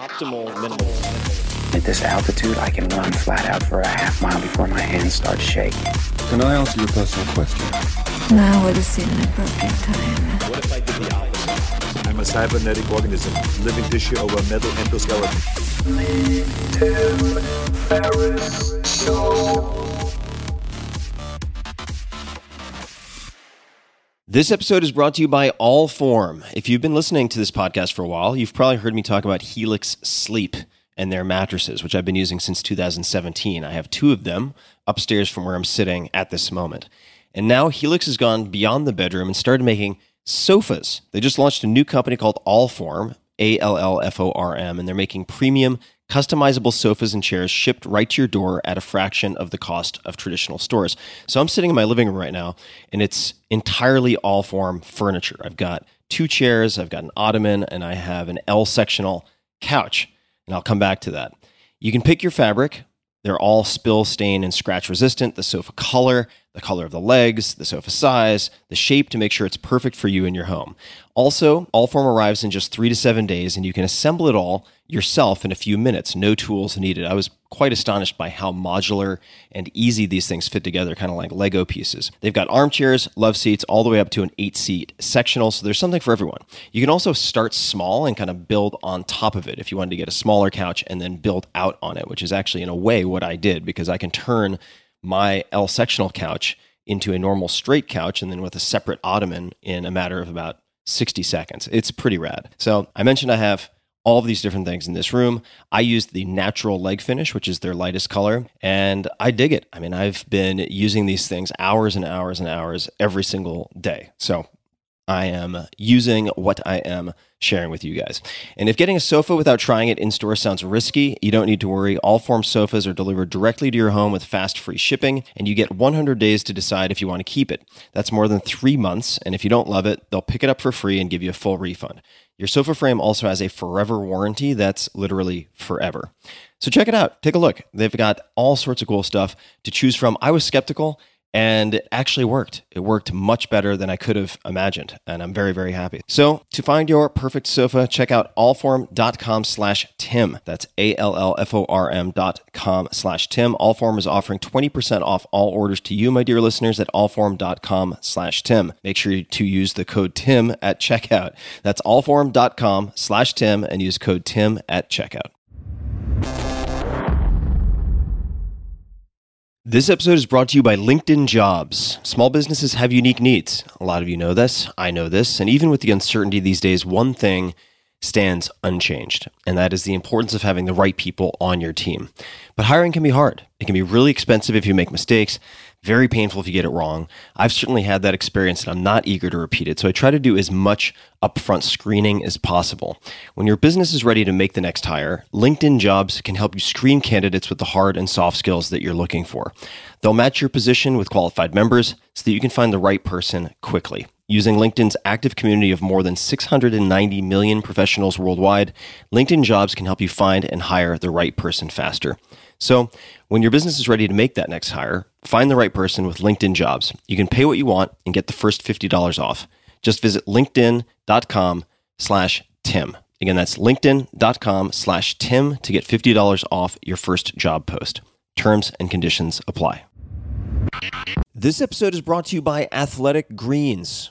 optimal minimalism. At this altitude, I can run flat out for a half mile before my hands start shaking. Can I ask you a personal question? Now would seem an appropriate time. What if I did the opposite? I'm a cybernetic organism, living tissue over a metal endoskeleton. This episode is brought to you by Allform. If you've been listening to this podcast for a while, you've probably heard me talk about Helix Sleep and their mattresses, which I've been using since 2017. I have two of them upstairs from where I'm sitting at this moment. And now Helix has gone beyond the bedroom and started making sofas. They just launched a new company called Allform, A L L F O R M, and they're making premium customizable sofas and chairs shipped right to your door at a fraction of the cost of traditional stores. So I'm sitting in my living room right now, and it's entirely Allform furniture. I've got two chairs, I've got an ottoman, and I have an L sectional couch. And I'll come back to that. You can pick your fabric. They're all spill, stain, and scratch resistant. The sofa color, the color of the legs, the sofa size, the shape to make sure it's perfect for you in your home. Also, Allform arrives in just three to seven days, and you can assemble it all yourself in a few minutes. No tools needed. I was quite astonished by how modular and easy these things fit together, kind of like Lego pieces. They've got armchairs, love seats, all the way up to an eight seat sectional, so there's something for everyone. You can also start small and kind of build on top of it if you wanted to get a smaller couch and then build out on it, which is actually, in a way, what I did because I can turn my L sectional couch into a normal straight couch and then with a separate ottoman in a matter of about 60 seconds. It's pretty rad. So I mentioned I have all of these different things in this room. I used the natural leg finish, which is their lightest color, and I dig it. I mean, I've been using these things hours and hours and hours every single day. So I am using what I am sharing with you guys. And if getting a sofa without trying it in store sounds risky, you don't need to worry. Allform sofas are delivered directly to your home with fast free shipping, and you get 100 days to decide if you want to keep it. That's more than three months, and if you don't love it, they'll pick it up for free and give you a full refund. Your sofa frame also has a forever warranty that's literally forever. So check it out. Take a look. They've got all sorts of cool stuff to choose from. I was skeptical and it actually worked. It worked much better than I could have imagined, and I'm very, very happy. So to find your perfect sofa, check out allform.com slash Tim. That's A-L-L-F-O-R-M dot com slash Tim. Allform is offering 20% off all orders to you, my dear listeners, at allform.com slash Tim. Make sure to use the code Tim at checkout. That's allform.com slash Tim and use code Tim at checkout. This episode is brought to you by LinkedIn Jobs. Small businesses have unique needs. A lot of you know this. I know this. And even with the uncertainty these days, one thing stands unchanged, and that is the importance of having the right people on your team. But hiring can be hard. It can be really expensive if you make mistakes, very painful if you get it wrong. I've certainly had that experience and I'm not eager to repeat it. So I try to do as much upfront screening as possible. When your business is ready to make the next hire, LinkedIn Jobs can help you screen candidates with the hard and soft skills that you're looking for. They'll match your position with qualified members so that you can find the right person quickly. Using LinkedIn's active community of more than 690 million professionals worldwide, LinkedIn Jobs can help you find and hire the right person faster. So, when your business is ready to make that next hire, find the right person with LinkedIn Jobs. You can pay what you want and get the first $50 off. Just visit linkedin.com slash Tim. Again, that's linkedin.com slash Tim to get $50 off your first job post. Terms and conditions apply. This episode is brought to you by Athletic Greens.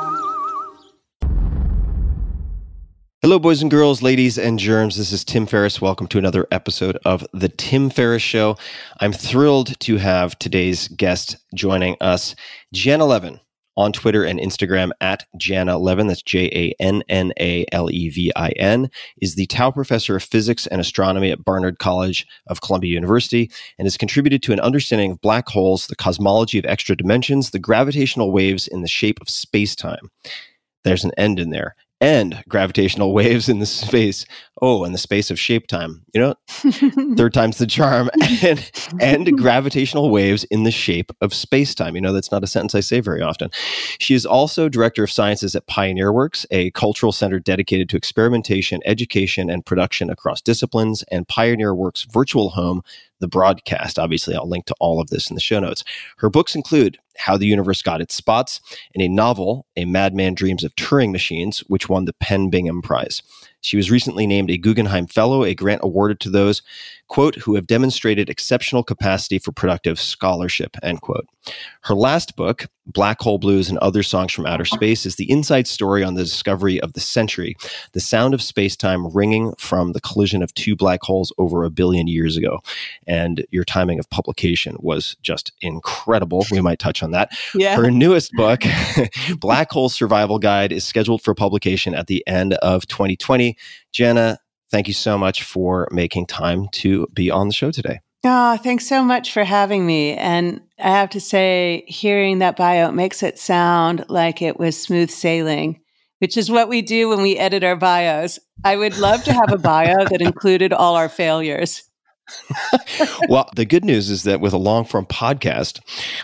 Hello, boys and girls, ladies and germs. This is Tim Ferriss. Welcome to another episode of The Tim Ferriss Show. I'm thrilled to have today's guest joining us, Janna Levin, on Twitter and Instagram at Janna Levin. That's J A N N A L E V I N, is the Tow Professor of Physics and Astronomy at Barnard College of Columbia University and has contributed to an understanding of black holes, the cosmology of extra dimensions, the gravitational waves in the shape of space time. There's an end in there and gravitational waves in the space. Oh, in the space of shape time. You know, third time's the charm. And, and gravitational waves in the shape of space time. You know, that's not a sentence I say very often. She is also director of sciences at Pioneer Works, a cultural center dedicated to experimentation, education, and production across disciplines, and Pioneer Works virtual home, the broadcast. Obviously, I'll link to all of this in the show notes. Her books include How the Universe Got Its Spots and a novel, A Madman Dreams of Turing Machines, which won the PEN/Bingham Prize. She was recently named a Guggenheim Fellow, a grant awarded to those, quote, who have demonstrated exceptional capacity for productive scholarship, end quote. Her last book, Black Hole Blues and Other Songs from Outer Space, is the inside story on the discovery of the century, the sound of space time ringing from the collision of two black holes over a billion years ago. And your timing of publication was just incredible. We might touch on that. Yeah. Her newest book, Black Hole Survival Guide, is scheduled for publication at the end of 2020. Janna, thank you so much for making time to be on the show today. Oh, thanks so much for having me. And I have to say, hearing that bio makes it sound like it was smooth sailing, which is what we do when we edit our bios. I would love to have a bio that included all our failures. well, the good news is that with a long form podcast,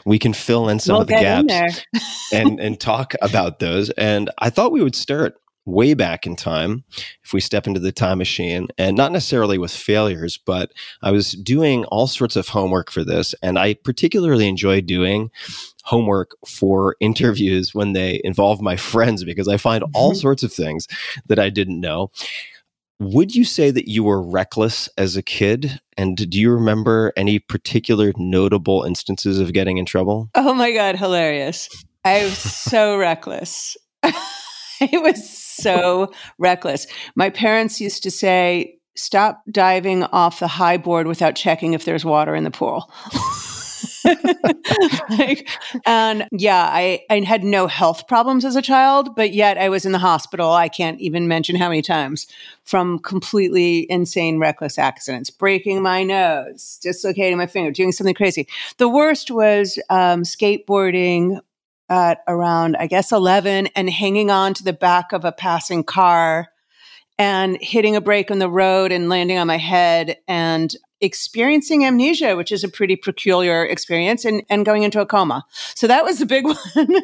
we can fill in some We'll of the gaps and and talk about those. And I thought we would start way back in time if we step into the time machine and not necessarily with failures but i was doing all sorts of homework for this and i particularly enjoy doing homework for interviews when they involve my friends because i find all mm-hmm. sorts of things that i didn't know would you say that you were reckless as a kid and do you remember any particular notable instances of getting in trouble Oh my God, hilarious. I was so reckless. I was so reckless. My parents used to say, stop diving off the high board without checking if there's water in the pool. like, and yeah, I, I had no health problems as a child, but yet I was in the hospital. I can't even mention how many times from completely insane, reckless accidents, breaking my nose, dislocating my finger, doing something crazy. The worst was um, skateboarding at around, I guess, 11 and hanging on to the back of a passing car and hitting a break on the road and landing on my head and experiencing amnesia, which is a pretty peculiar experience, and, and going into a coma. So that was the big one.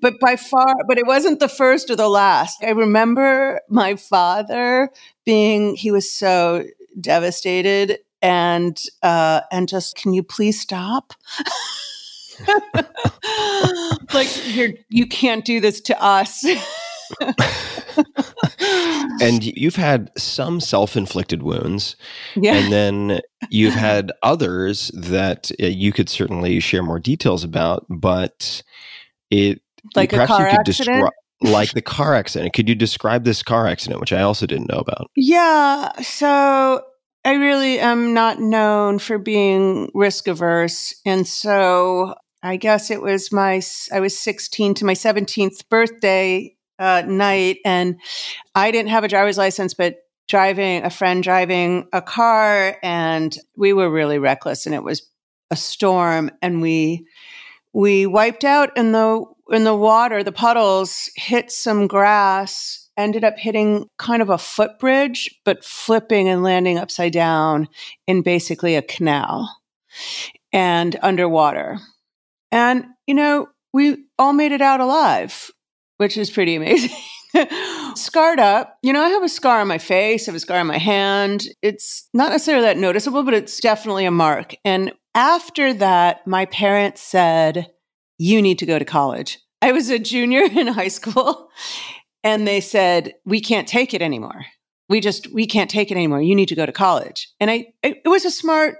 but by far, but it wasn't the first or the last. I remember my father being, he was so devastated and, uh, and just, can you please stop? like you're you can't do this to us and you've had some self-inflicted wounds yeah and then you've had others that uh, you could certainly share more details about but it Like a perhaps car you could accident? like the car accident. Could you describe this car accident, which I also didn't know about? Yeah. So I really am not known for being risk averse. And so I guess it was my, I was 16 to my 17th birthday uh, night, and I didn't have a driver's license, but driving a friend driving a car, and we were really reckless, and it was a storm, and we we wiped out in the in the water. The puddles hit some grass, ended up hitting kind of a footbridge, but flipping and landing upside down in basically a canal and underwater. And you know, we all made it out alive which is pretty amazing. Scarred up. You know, I have a scar on my face, I have a scar on my hand. It's not necessarily that noticeable, but it's definitely a mark. And after that, my parents said, You need to go to college. I was a junior in high school, and they said, We can't take it anymore. We just, we can't take it anymore. You need to go to college. And I, it was a smart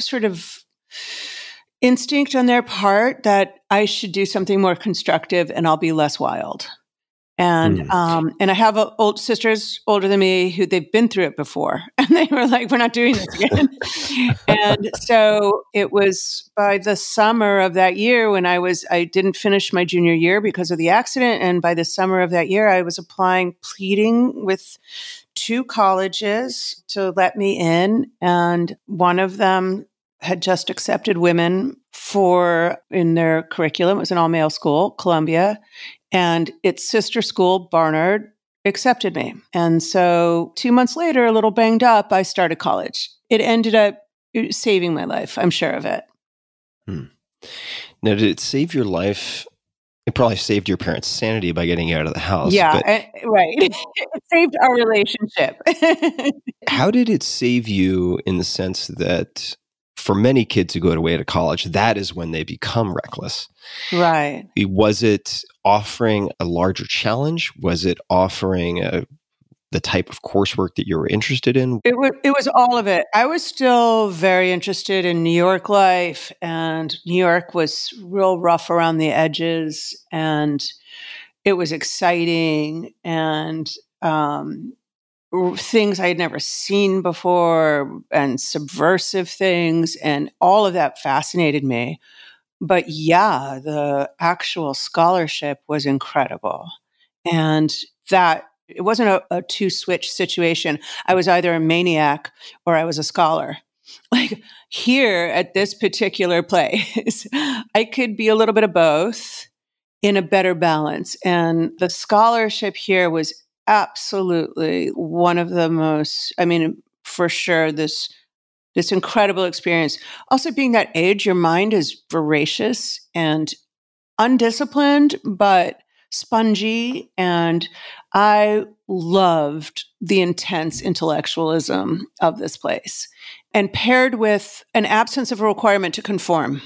sort of instinct on their part that I should do something more constructive and I'll be less wild. And mm. um, and I have a, old sisters older than me who they've been through it before, and they were like, "We're not doing this again." and so it was by the summer of that year when I was I didn't finish my junior year because of the accident, and by the summer of that year I was applying, pleading with two colleges to let me in, and one of them had just accepted women for in their curriculum. It was an all male school, Columbia, and its sister school, Barnard, accepted me. And so two months later, a little banged up, I started college. It ended up saving my life. I'm sure of it. Hmm. Now, did it save your life? It probably saved your parents' sanity by getting you out of the house. Yeah, but eh, right. it saved our relationship. how did it save you in the sense that for many kids who go away to college, that is when they become reckless. Right. Was it offering a larger challenge? Was it offering a, the type of coursework that you were interested in? It was, it was all of it. I was still very interested in New York life, and New York was real rough around the edges, and it was exciting. And um, things I had never seen before and subversive things, and all of that fascinated me. But yeah, the actual scholarship was incredible. And that it wasn't a, a two switch situation. I was either a maniac or I was a scholar. Like here at this particular place, I could be a little bit of both in a better balance. And the scholarship here was absolutely one of the most i mean for sure this this incredible experience. Also being that age your mind is voracious and undisciplined but spongy and i loved the intense intellectualism of this place and paired with an absence of a requirement to conform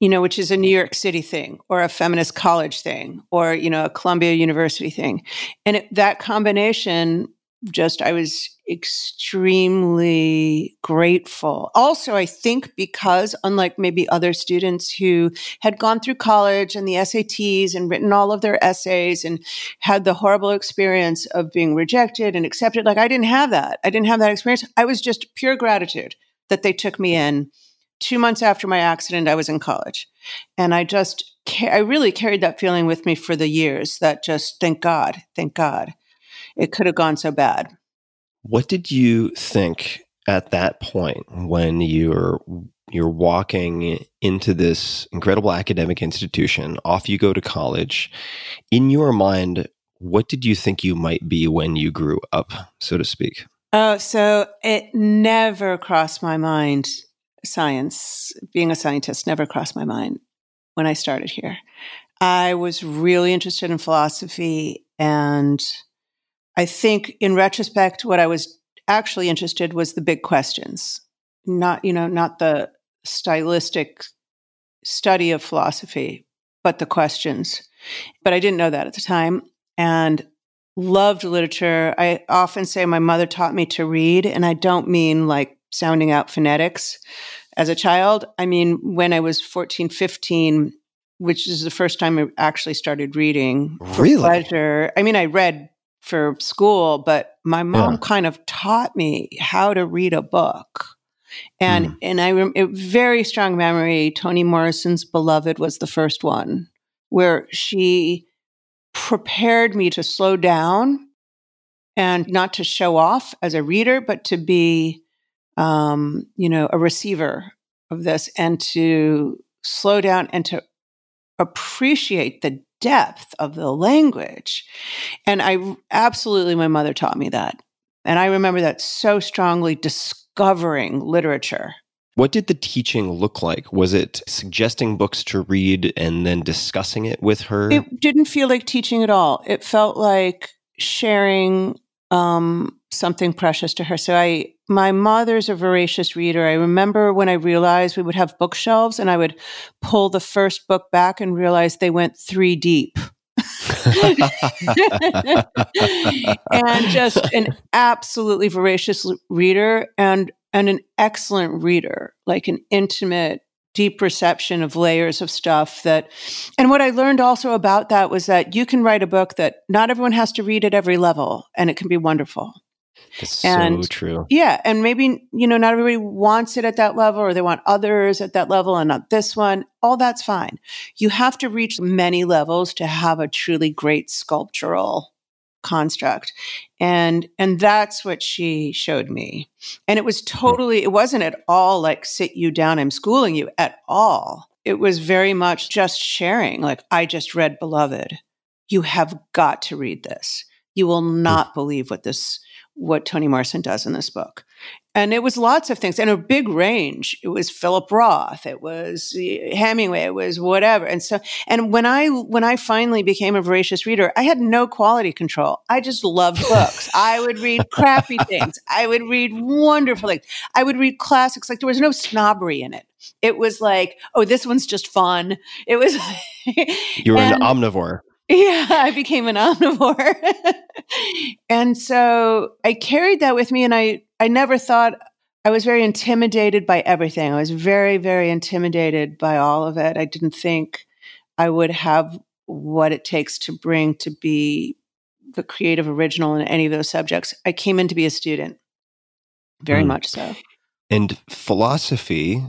you know, which is a New York City thing or a feminist college thing or, you know, a Columbia University thing. And it, that combination just, I was extremely grateful. Also, I think because, unlike maybe other students who had gone through college and the SATs and written all of their essays and had the horrible experience of being rejected and accepted, like I didn't have that. I didn't have that experience. I was just pure gratitude that they took me in two months after my accident, I was in college. And I just, I really carried that feeling with me for the years that just, thank God, thank God, it could have gone so bad. What did you think at that point when you're you're walking into this incredible academic institution off you go to college in your mind what did you think you might be when you grew up so to speak oh so it never crossed my mind science, being a scientist, never crossed my mind when I started here. I was really interested in philosophy. And I think in retrospect, what I was actually interested was the big questions, not, you know, not the stylistic study of philosophy, but the questions. But I didn't know that at the time. And loved literature. I often say my mother taught me to read, and I don't mean like sounding out phonetics as a child. I mean, when I was 14, 15, which is the first time I actually started reading for Really? pleasure. I mean, I read for school, but my mom Yeah. kind of taught me how to read a book. And Hmm. and I rem- a very strong memory. Toni Morrison's Beloved was the first one where she prepared me to slow down and not to show off as a reader, but to be, um, you know, a receiver of this and to slow down and to appreciate the depth of the language. And I absolutely, my mother taught me that. And I remember that so strongly discovering literature. What did the teaching look like? Was it suggesting books to read and then discussing it with her? It didn't feel like teaching at all. It felt like sharing um, something precious to her. So I, my mother's a voracious reader. I remember when I realized we would have bookshelves, and I would pull the first book back and realize they went three deep. and just an absolutely voracious reader and and an excellent reader like an intimate deep perception of layers of stuff that and what i learned also about that was that you can write a book that not everyone has to read at every level and it can be wonderful That's so and- true. yeah and maybe you know not everybody wants it at that level or they want others at that level and not this one all that's fine. You have to reach many levels to have a truly great sculptural construct and and that's what she showed me. And it was hmm. totally it wasn't at all like sit you down i'm schooling you at all. It was very much just sharing like i just read beloved. You have got to read this. You will hmm. not believe what this what toni morrison does in this book. And it was lots of things and a big range. It was philip roth it was eh, hemingway it was whatever. And so and when i when i finally became a voracious reader i had no quality control. I just loved books. I would read crappy things. I would read wonderful things. I would read classics. Like there was no snobbery in it. It was like oh this one's just fun. It was You were an omnivore. Yeah, I became an omnivore. and so I carried that with me and I I never thought I was very intimidated by everything. I was very very intimidated by all of it. I didn't think I would have what it takes to bring to be the creative original in any of those subjects. I came in to be a student. Very Hmm. much so. And philosophy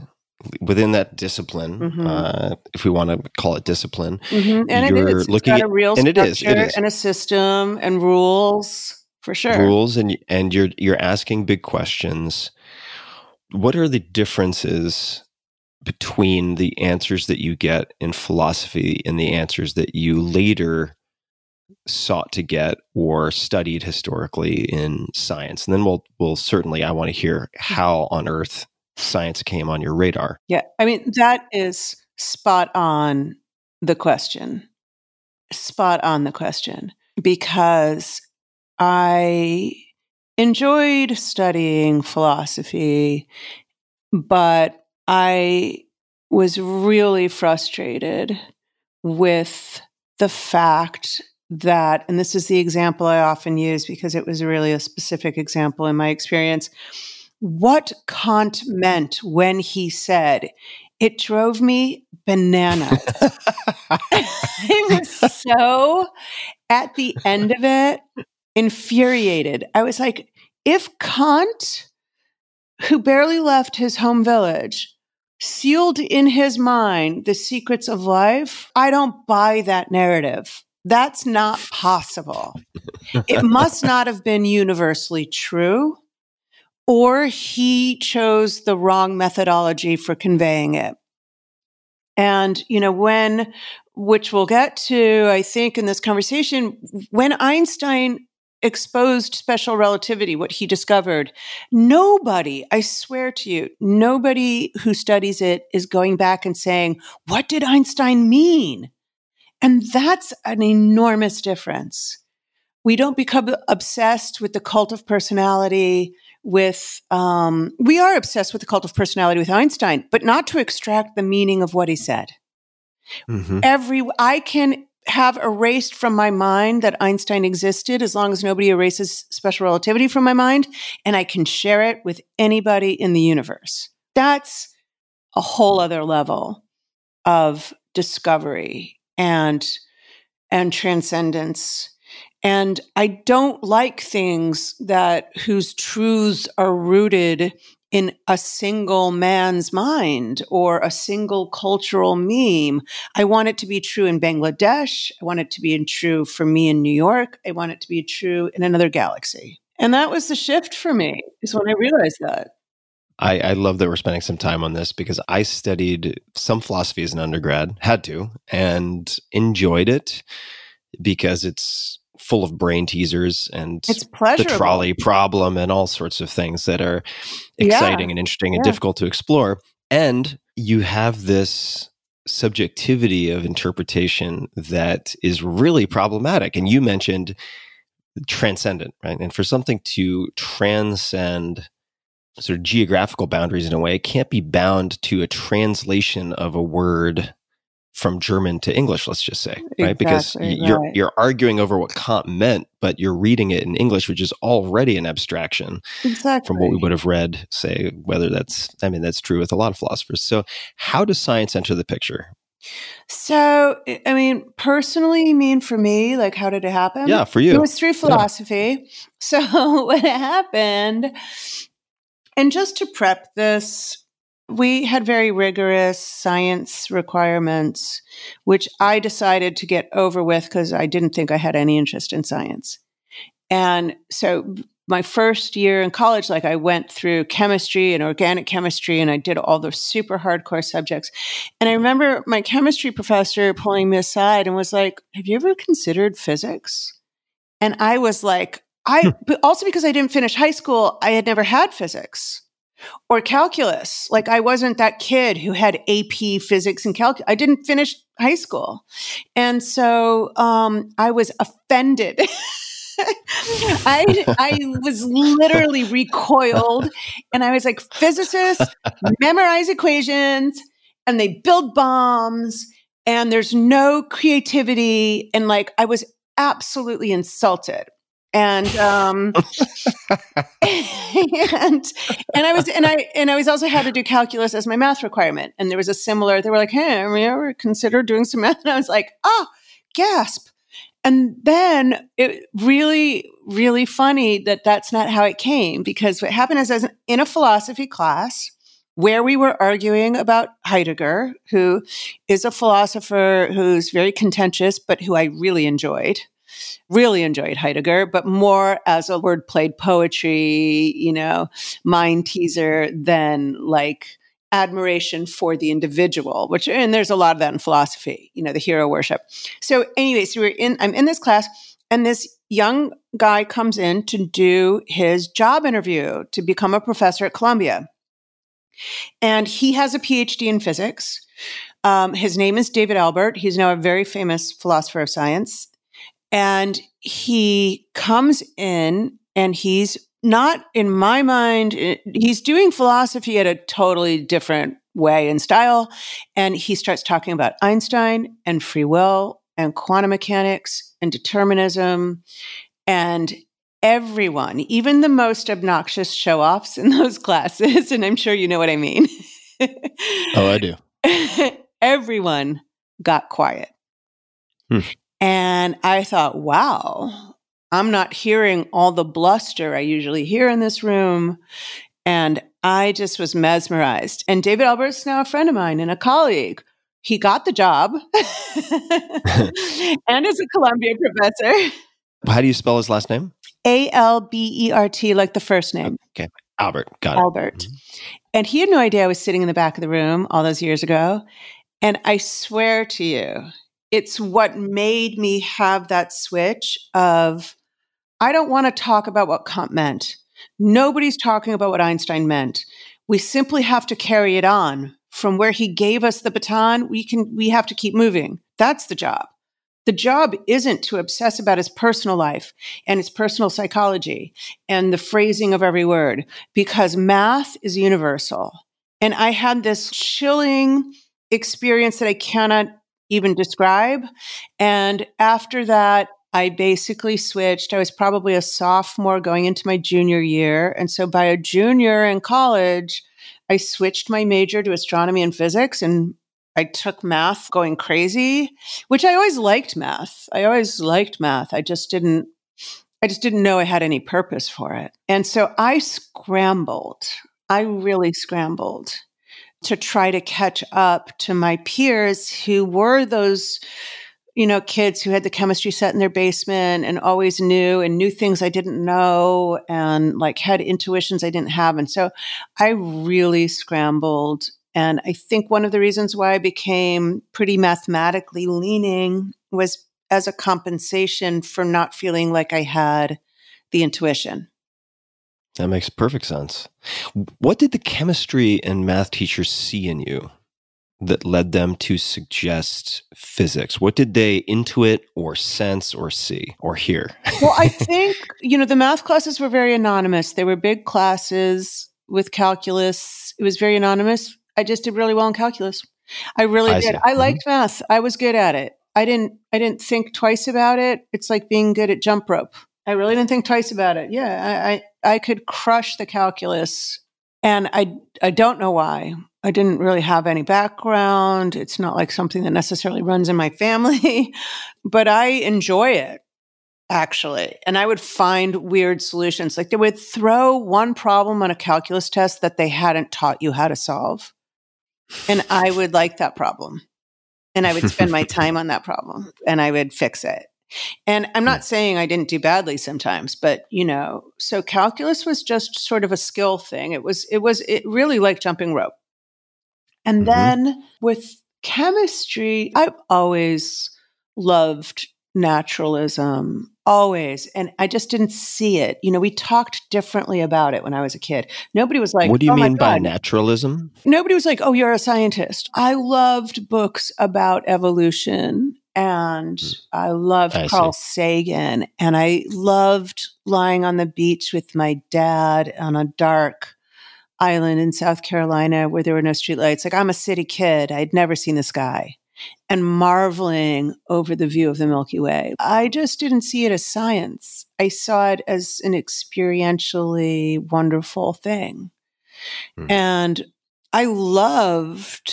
within that discipline, Mhm. uh, if we want to call it discipline, Mhm. And You're. It's looking got at- a real and it is, it structure and a system and rules for sure. rules, and and you're you're asking big questions. What are the differences between the answers that you get in philosophy and the answers that you later sought to get or studied historically in science? And then we'll we'll certainly I want to hear how on earth science came on your radar. Yeah, I mean that is spot on the question. Spot on the question because I enjoyed studying philosophy but I was really frustrated with the fact that and this is the example I often use because it was really a specific example in my experience what Kant meant when he said, it drove me bananas. I was so at the end of it infuriated. I was like, if Kant, who barely left his home village, sealed in his mind the secrets of life, I don't buy that narrative. That's not possible. it must not have been universally true or he chose the wrong methodology for conveying it. And, you know, when, which we'll get to, I think, in this conversation, when Einstein exposed special relativity, what he discovered, nobody, I swear to you, nobody who studies it is going back and saying, what did Einstein mean? And that's an enormous difference. We don't become obsessed with the cult of personality with um, we are obsessed with the cult of personality with Einstein, but not to extract the meaning of what he said. Mhm. Every I can have erased from my mind that Einstein existed as long as nobody erases special relativity from my mind, and I can share it with anybody in the universe. That's a whole other level of discovery and and transcendence. And I don't like things that whose truths are rooted in a single man's mind or a single cultural meme. I want it to be true in Bangladesh. I want it to be true for me in New York. I want it to be true in another galaxy. And that was the shift for me, is when I realized that. I, I love that we're spending some time on this because I studied some philosophy as an undergrad, had to, and enjoyed it because it's full of brain teasers and It's the trolley problem and all sorts of things that are exciting Yeah. and interesting and Yeah. difficult to explore. And you have this subjectivity of interpretation that is really problematic. And you mentioned transcendent, right? And for something to transcend sort of geographical boundaries in a way, it can't be bound to a translation of a word from German to English, let's just say, right? Because you're right. you're arguing over what Kant meant, but you're reading it in English, which is already an abstraction Exactly. from what we would have read, say, whether that's I mean, that's true with a lot of philosophers. So how does science enter the picture? So, I- mean, personally, you mean for me, like, how did it happen? Yeah, for you, It was through philosophy. So, what happened, and just to prep this, we had very rigorous science requirements, which I decided to get over with because I didn't think I had any interest in science. And so, my first year in college, like I went through chemistry and organic chemistry, and I did all those super hardcore subjects. And I remember my chemistry professor pulling me aside and was like, Have you ever considered physics? And I was like, I, but also because I didn't finish high school, I had never had physics or calculus. Like I wasn't that kid who had AP physics and calculus. I didn't finish high school. And so um, I was offended. I, I was literally recoiled and I was like, physicists memorize equations and they build bombs and there's no creativity. And like, I was absolutely insulted. And um and and I was and I and I was also had to do calculus as my math requirement. And there was a similar, they were like, hey, have you ever considered doing some math? And I was like, oh, gasp. And then it really, really funny that that's not how it came because what happened is in a philosophy class where we were arguing about Heidegger, who is a philosopher who's very contentious, but who I really enjoyed. Really enjoyed Heidegger, but more as a word played poetry, you know, mind teaser than like admiration for the individual, which, and there's a lot of that in philosophy, you know, the hero worship. So, anyway, so we're in, I'm in this class, and this young guy comes in to do his job interview to become a professor at Columbia. And he has a PhD in physics. Um, his name is David Albert. He's now a very famous philosopher of science. And he comes in and he's not, in my mind, eh, he's doing philosophy at a totally different way and style. And he starts talking about Einstein and free will and quantum mechanics and determinism. And everyone, even the most obnoxious show offs in those classes, and I'm sure you know what I mean. Oh, I do. everyone got quiet. Hmm. And I thought, wow, I'm not hearing all the bluster I usually hear in this room. And I just was mesmerized. And David Albert's now a friend of mine and a colleague. He got the job and is a Columbia professor. How do you spell his last name? A L B E R T, like the first name. Oh, okay. Albert. Got it. Albert. Mm-hmm. And he had no idea I was sitting in the back of the room all those years ago. And I swear to you, it's what made me have that switch of I don't want to talk about what Kant meant. Nobody's talking about what Einstein meant. We simply have to carry it on from where he gave us the baton. We can we have to keep moving. That's the job. The job isn't to obsess about his personal life and his personal psychology and the phrasing of every word because math is universal. And I had this chilling experience that I cannot even describe. And after that, I basically switched. I was probably a sophomore going into my junior year. And so by a junior in college, I switched my major to astronomy and physics and I took math going crazy, which I always liked math. I always liked math. I just didn't I just didn't know I had any purpose for it. And so I scrambled. I really scrambled to try to catch up to my peers who were those you know kids who had the chemistry set in their basement and always knew and knew things I didn't know and like had intuitions I didn't have and so I really scrambled and I think one of the reasons why I became pretty mathematically leaning was as a compensation for not feeling like I had the intuition. That makes perfect sense. What did the chemistry and math teachers see in you that led them to suggest physics? What did they intuit or sense or see or hear? well, I think, you know, the math classes were very anonymous. They were big classes with calculus. It was very anonymous. I just did really well in calculus. I really I did. see. I Mhm. liked math. I was good at it. I didn't I didn't think twice about it. It's like being good at jump rope. I really didn't think twice about it. Yeah, I I, I could crush the calculus and I I don't know why. I didn't really have any background. It's not like something that necessarily runs in my family, but I enjoy it actually. And I would find weird solutions. Like they would throw one problem on a calculus test that they hadn't taught you how to solve. And I would like that problem. And I would spend my time on that problem and I would fix it. And I'm not saying I didn't do badly sometimes, but you know, so calculus was just sort of a skill thing. It was it was it really like jumping rope. And Mhm. then with chemistry, I've always loved naturalism, always. And I just didn't see it. You know, we talked differently about it when I was a kid. Nobody was like, what do you "Oh mean by naturalism? nobody was like, "Oh, you're a scientist." I loved books about evolution, and I loved. I Carl Sagan, and I loved lying on the beach with my dad on a dark island in South Carolina where there were no streetlights. Like I'm a city kid; I'd never seen the sky, and marveling over the view of the Milky Way. I just didn't see it as science. I saw it as an experientially wonderful thing. Hmm. And I loved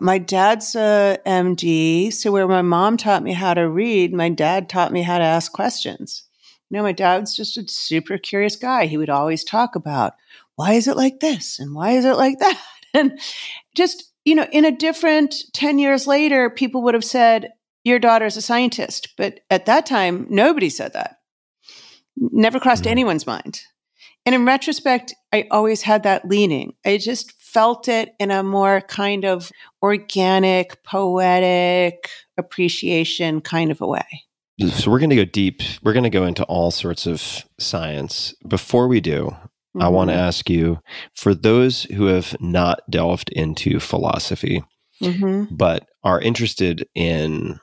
my dad's a MD. So where my mom taught me how to read, my dad taught me how to ask questions. You know, my dad's just a super curious guy. He would always talk about why is it like this and why is it like that? And just, you know, in a different 10 years later, people would have said, Your daughter's a scientist. But at that time, nobody said that. Never crossed anyone's mind. And in retrospect, I always had that leaning. I just felt it in a more kind of organic, poetic appreciation kind of a way. So we're going to go deep. We're going to go into all sorts of science. Before we do, I want to Mm-hmm. ask you for those who have not delved into philosophy, hmm but are interested in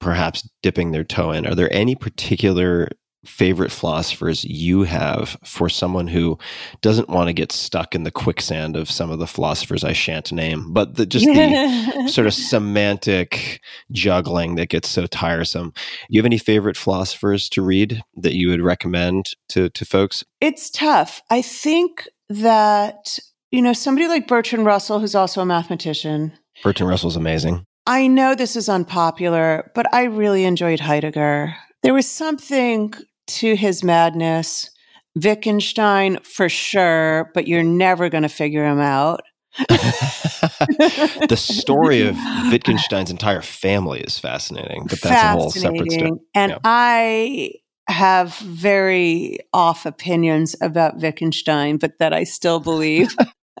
perhaps dipping their toe in, are there any particular favorite philosophers you have for someone who doesn't want to get stuck in the quicksand of some of the philosophers I shan't name, but the, just the sort of semantic juggling that gets so tiresome. Do you have any favorite philosophers to read that you would recommend to, to folks? It's tough. I think that, you know, somebody like Bertrand Russell, who's also a mathematician, Bertrand Russell's amazing. I know this is unpopular, but I really enjoyed Heidegger. There was something to his madness. Wittgenstein, for sure, but you're never going to figure him out. the story of Wittgenstein's entire family is fascinating, but that's a whole separate story. Fascinating. And Yeah. I have very off opinions about Wittgenstein, but that I still believe.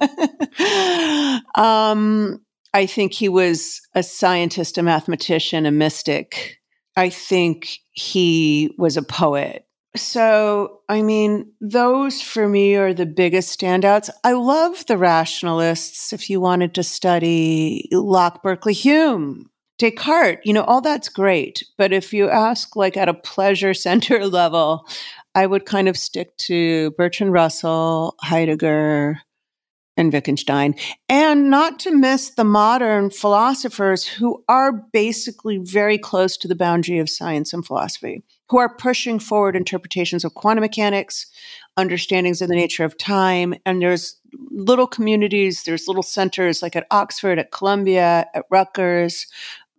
um, I think he was a scientist, a mathematician, a mystic. I think he was a poet. So, I mean, those for me are the biggest standouts. I love the rationalists. If you wanted to study Locke, Berkeley, Hume, Descartes, you know, all that's great. But if you ask, like, at a pleasure center level, I would kind of stick to Bertrand Russell, Heidegger, and Wittgenstein, and not to miss the modern philosophers who are basically very close to the boundary of science and philosophy, who are pushing forward interpretations of quantum mechanics, understandings of the nature of time. And there's little communities, there's little centers like at Oxford, at Columbia, at Rutgers.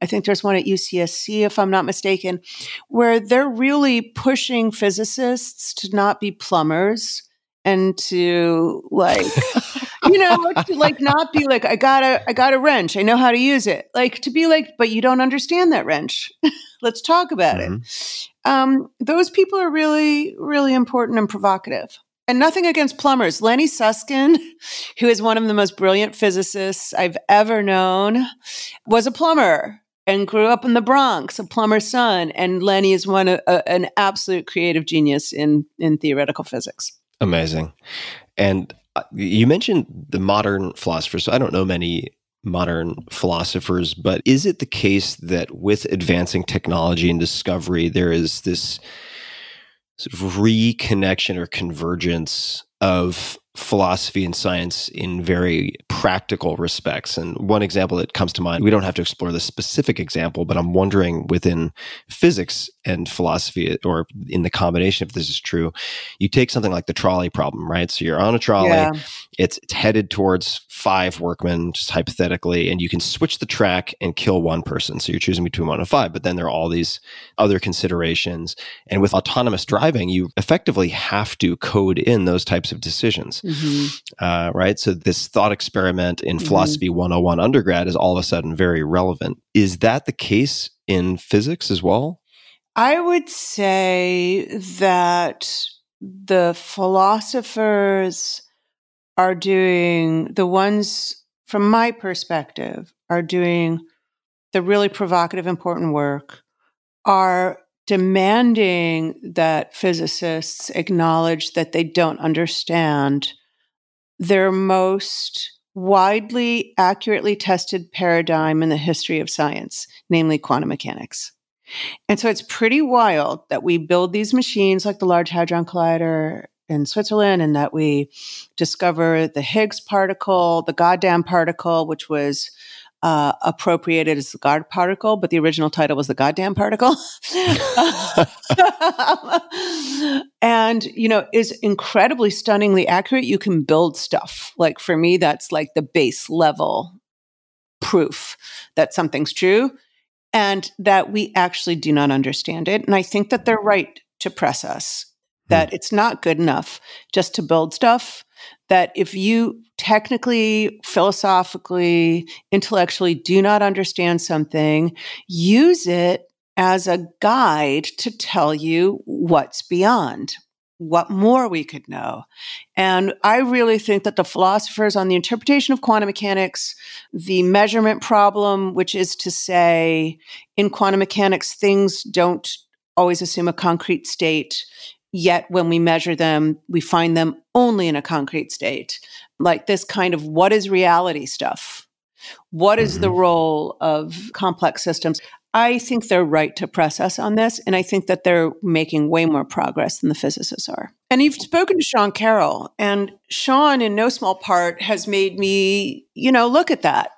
I think there's one at UCSC, if I'm not mistaken, where they're really pushing physicists to not be plumbers and to like you know to like not be like i got a i got a wrench. I know how to use it. Like to be like but you don't understand that wrench. Let's talk about Mhm. it um, those people are really really important and provocative. And nothing against plumbers. Lenny Susskind who is one of the most brilliant physicists i've ever known was a plumber and grew up in the bronx a plumber's son. And lenny is one a, a- an absolute creative genius in in theoretical physics. Amazing. And Uh, you mentioned the modern philosophers. I don't know many modern philosophers, but is it the case that with advancing technology and discovery, there is this sort of reconnection or convergence of philosophy and science in very practical respects. And one example that comes to mind, we don't have to explore the specific example, but I'm wondering within physics and philosophy, or in the combination, if this is true, you take something like the trolley problem, right? So you're on a trolley, Yeah. It's, it's headed towards five workmen, just hypothetically, and you can switch the track and kill one person. So you're choosing between one and five, but then there are all these other considerations. And with autonomous driving, you effectively have to code in those types of decisions uh, right? So this thought experiment in Mhm. philosophy 101 undergrad is all of a sudden very relevant. Is that the case in physics as well? I would say that the philosophers are doing, the ones from my perspective, are doing the really provocative, important work, are demanding that physicists acknowledge that they don't understand their most widely accurately tested paradigm in the history of science, namely quantum mechanics. And so it's pretty wild that we build these machines like the Large Hadron Collider in Switzerland and that we discover the Higgs particle, the goddamn particle, which was uh, appropriated as the God particle, but the original title was the goddamn particle. and, you know, is incredibly stunningly accurate. You can build stuff. Like for me, that's like the base level proof that something's true and that we actually do not understand it. And I think that they're right to press us Mm-hmm. that it's not good enough just to build stuff. That if you technically, philosophically, intellectually do not understand something, use it as a guide to tell you what's beyond, what more we could know. And I really think that the philosophers on the interpretation of quantum mechanics, the measurement problem, which is to say, in quantum mechanics, things don't always assume a concrete state. Yet when we measure them, we find them only in a concrete state. Like this kind of what is reality stuff? What is the mm-hmm. role of complex systems? I think they're right to press us on this. And I think that they're making way more progress than the physicists are. And you've spoken to Sean Carroll, and Sean, in no small part, has made me, you know, look at that.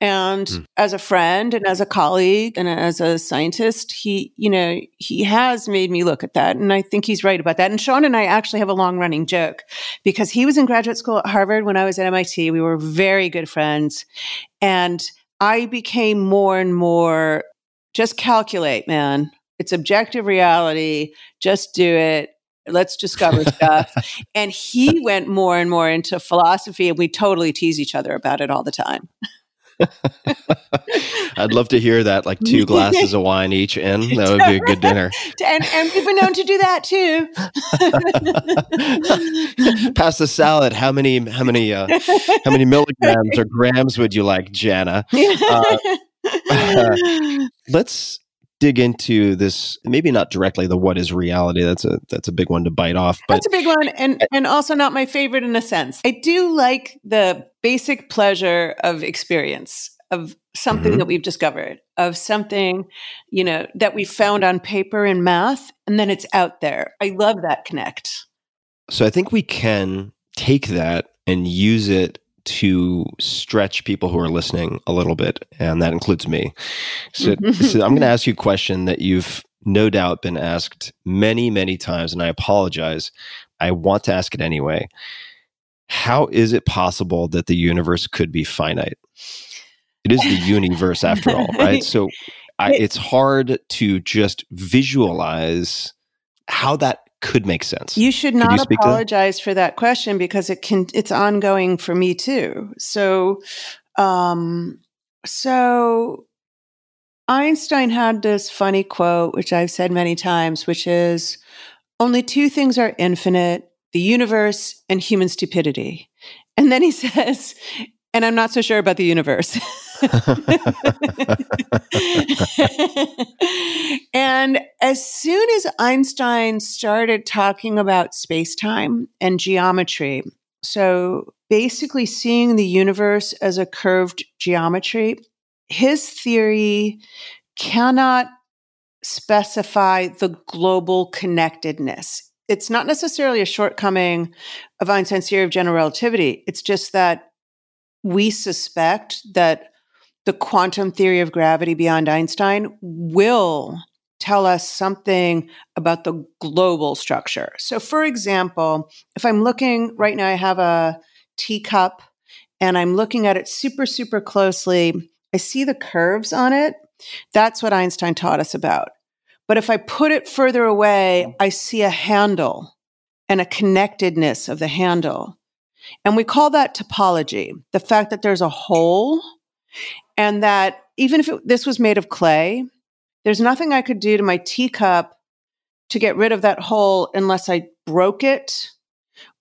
And hmm. as a friend and as a colleague and as a scientist, he, you know, he has made me look at that. And I think he's right about that. And Sean and I actually have a long running joke because he was in graduate school at Harvard when I was at MIT. We were very good friends. And I became more and more just calculate, man. It's objective reality. Just do it. Let's discover stuff. and he went more and more into philosophy, and we totally tease each other about it all the time. I'd love to hear that, like two glasses of wine each in. That would be a good dinner. And, and we've been known to do that too. Pass the salad. How many? How many? Uh, how many milligrams or grams would you like, Janna? Uh, let's dig into this. Maybe not directly the what is reality. That's a that's a big one to bite off. But That's a big one, and and also not my favorite in a sense. I do like the basic pleasure of experience of something Mhm. that we've discovered, of something you know that we found on paper and math, and then it's out there. I love that connect. So I think we can take that and use it to stretch people who are listening a little bit, and that includes me. So, so I'm going to ask you a question that you've no doubt been asked many, many times, and I apologize. I want to ask it anyway. How is it possible that the universe could be finite? It is the universe after all, right? So I, it's hard to just visualize how that could make sense. You should Could you not that? apologize for that question because it can it's ongoing for me too. So um so Einstein had this funny quote which I've said many times which is only two things are infinite, the universe and human stupidity. And then he says and I'm not so sure about the universe. and as soon as Einstein started talking about space time and geometry, so basically seeing the universe as a curved geometry, his theory cannot specify the global connectedness. It's not necessarily a shortcoming of Einstein's theory of general relativity. It's just that we suspect that the quantum theory of gravity beyond Einstein will tell us something about the global structure. So, for example, if I'm looking right now, I have a teacup and I'm looking at it super, super closely. I see the curves on it. That's what Einstein taught us about. But if I put it further away, mm-hmm. I see a handle and a connectedness of the handle. And we call that topology the fact that there's a hole and that even if it, this was made of clay, there's nothing I could do to my teacup to get rid of that hole unless I broke it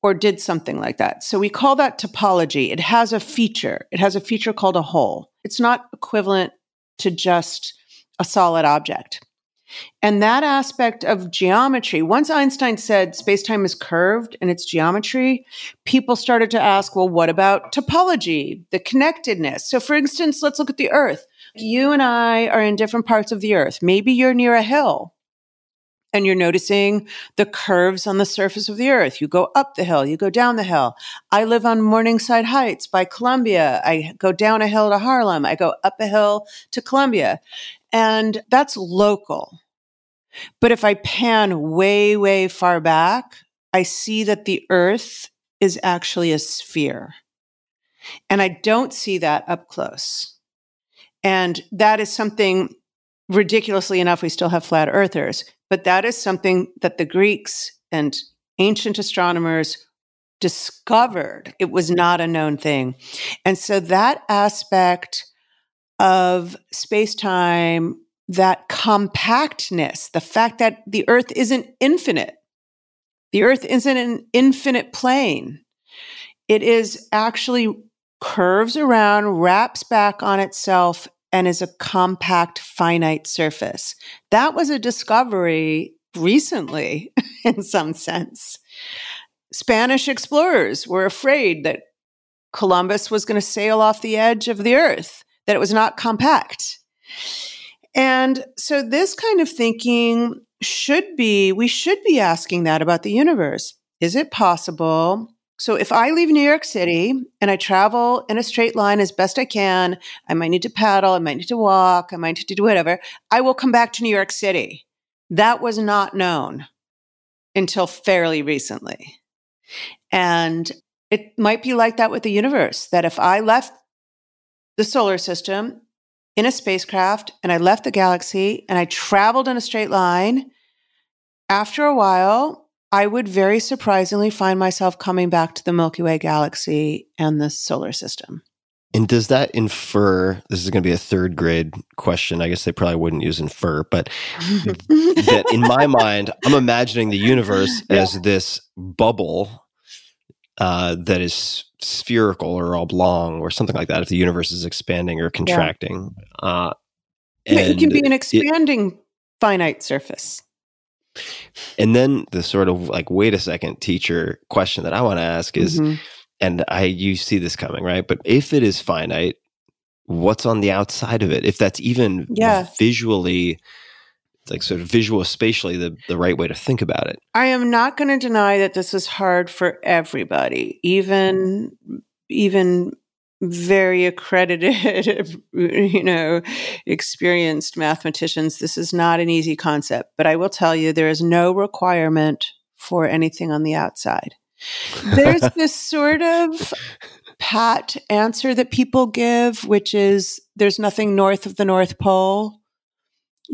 or did something like that. So we call that topology. It has a feature, it has a feature called a hole. It's not equivalent to just a solid object. And that aspect of geometry, once Einstein said space time is curved and it's geometry, people started to ask, well, what about topology, the connectedness? So, for instance, let's look at the Earth. You and I are in different parts of the Earth. Maybe you're near a hill and you're noticing the curves on the surface of the earth. You go up the hill, you go down the hill. I live on Morningside Heights by Columbia. I go down a hill to Harlem. I go up a hill to Columbia. And that's local. But if I pan way, way far back, I see that the earth is actually a sphere. And I don't see that up close. And that is something ridiculously enough, we still have flat earthers, but that is something that the Greeks and ancient astronomers discovered. It was not a known thing. And so that aspect of space time, that compactness, the fact that the earth isn't infinite, the earth isn't an infinite plane. It is actually curves around, wraps back on itself, and is a compact, finite surface. That was a discovery recently, in some sense. Spanish explorers were afraid that Columbus was going to sail off the edge of the earth, that it was not compact. And so, this kind of thinking should be, we should be asking that about the universe. Is it possible so if I leave New York City and I travel in a straight line as best I can, I might need to paddle, I might need to walk, I might need to do whatever, I will come back to New York City. That was not known until fairly recently. And it might be like that with the universe that if I left the solar system in a spacecraft and I left the galaxy and I traveled in a straight line, after a while, I would very surprisingly find myself coming back to the Milky Way galaxy and the solar system. And does that infer? This is going to be a third grade question. I guess they probably wouldn't use infer, but that in my mind, I'm imagining the universe Yeah. as this bubble uh, that is spherical or oblong or something like that. If the universe is expanding or contracting, uh, Yeah, it can be an it- expanding finite surface. and then the sort of like, wait a second, teacher question that I want to ask is, Mhm. and I you see this coming, right? But if it is finite, what's on the outside of it? If that's even Yeah. visually, like sort of visual spatially, the the right way to think about it. I am not going to deny that this is hard for everybody, even even very accredited, you know, experienced mathematicians. This is not an easy concept, but I will tell you there is no requirement for anything on the outside. There's this sort of pat answer that people give, which is there's nothing north of the North Pole.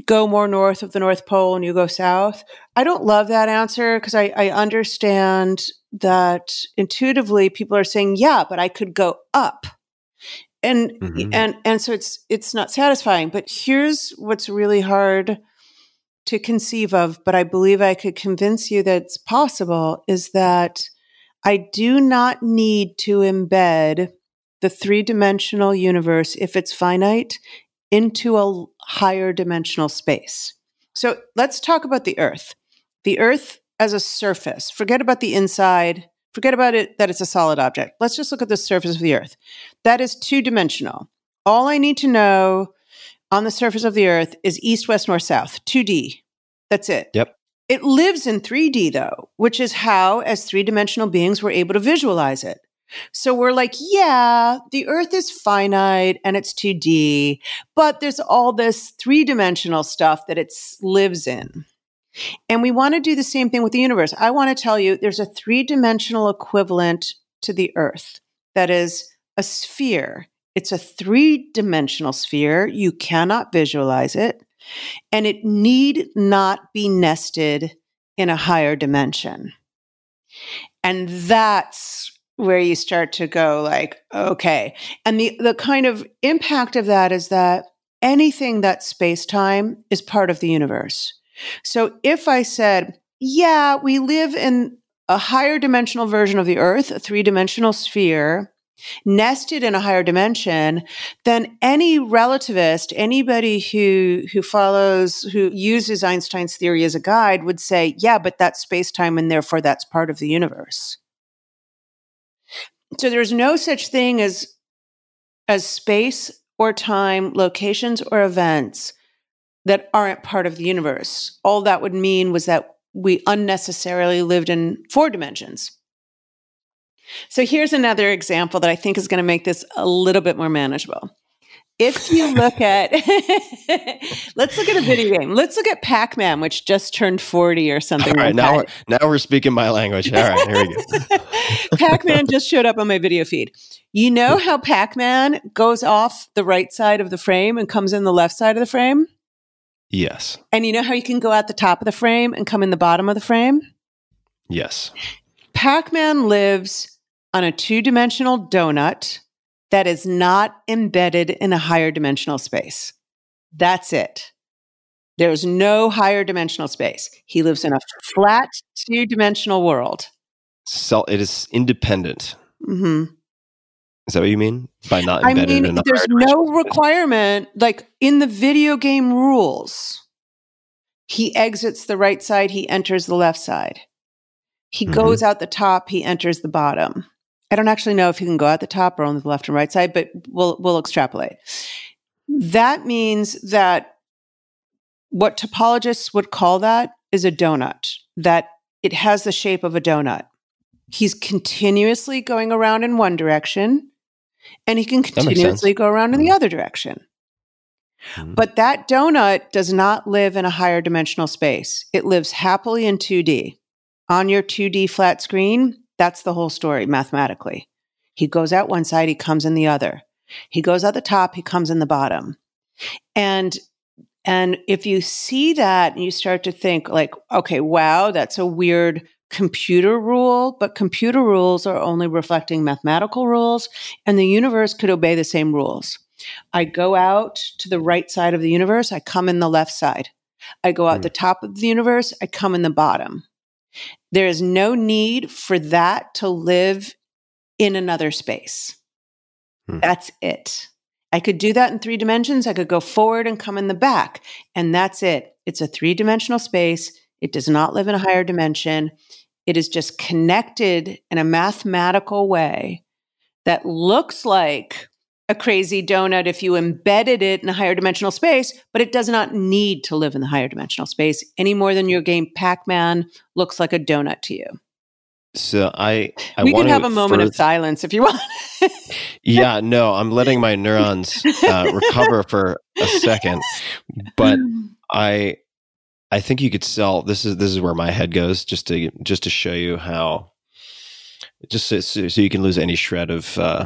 Go more north of the North Pole and you go south. I don't love that answer because I, I understand that intuitively people are saying, yeah, but I could go up. And Mhm. and and so it's it's not satisfying. But here's what's really hard to conceive of, but I believe I could convince you that it's possible, is that I do not need to embed the three dimensional universe, if it's finite, into a higher dimensional space. So let's talk about the Earth. The Earth as a surface, forget about the inside, forget about it that it's a solid object. Let's just look at the surface of the Earth. That is two dimensional. All I need to know on the surface of the Earth is east, west, north, south, 2D. That's it. Yep. It lives in 3D, though, which is how, as three dimensional beings, we're able to visualize it. So we're like, yeah, the earth is finite and it's 2D, but there's all this three dimensional stuff that it lives in. And we want to do the same thing with the universe. I want to tell you there's a three dimensional equivalent to the earth that is a sphere. It's a three dimensional sphere. You cannot visualize it and it need not be nested in a higher dimension. And that's where you start to go like, okay. And the, the kind of impact of that is that anything that's space time is part of the universe. So if I said, yeah, we live in a higher dimensional version of the earth, a three dimensional sphere, nested in a higher dimension, then any relativist, anybody who who follows, who uses Einstein's theory as a guide would say, yeah, but that's space time and therefore that's part of the universe. So there's no such thing as as space or time, locations or events that aren't part of the universe. All that would mean was that we unnecessarily lived in four dimensions. So here's another example that I think is going to make this a little bit more manageable. If you look at, let's look at a video game. Let's look at Pac Man, which just turned 40 or something. All right, like now that. we're, now we're speaking my language. All right, here we go. Pac Man just showed up on my video feed. You know how Pac Man goes off the right side of the frame and comes in the left side of the frame? Yes, And you know how you can go out the top of the frame and come in the bottom of the frame? yes. Pac Man lives on a two dimensional donut that is not embedded in a higher dimensional space. That's it. There's no higher dimensional space. He lives in a flat two dimensional world. So it is independent. hmm Is that what you mean by not I embedded mean, in a there's no dimensional space? requirement, like in the video game rules, he exits the right side, he enters the left side. He Mhm. goes out the top, he enters the bottom. I don't actually know if he can go out the top or on the left and right side, but we'll we'll extrapolate. That means that what topologists would call that is a donut, that it has the shape of a donut. He's continuously going around in one direction and he can continuously go around in the other direction. Mhm. But that donut does not live in a higher dimensional space. It lives happily in 2D. On your 2D flat screen, that's the whole story mathematically. He goes out one side, he comes in the other. He goes out the top, he comes in the bottom. And and if you see that and you start to think like, okay, wow, that's a weird computer rule, but computer rules are only reflecting mathematical rules and the universe could obey the same rules. I go out to the right side of the universe, I come in the left side. I go out Hmm. the top of the universe, I come in the bottom. There is no need for that to live in another space. Hmm. That's it. I could do that in three dimensions. I could go forward and come in the back, and that's it. It's a three dimensional space. It does not live in a higher dimension. It is just connected in a mathematical way that looks like a crazy donut if you embedded it in a higher dimensional space, but it does not need to live in the higher dimensional space any more than your game Pac Man looks like a donut to you. So I, I we can have a moment of silence if you want. Yeah, no, I'm letting my neurons uh, recover for a second, but I I think you could sell. This is this is where my head goes, just to just to show you how, just so, so so you can lose any shred of uh,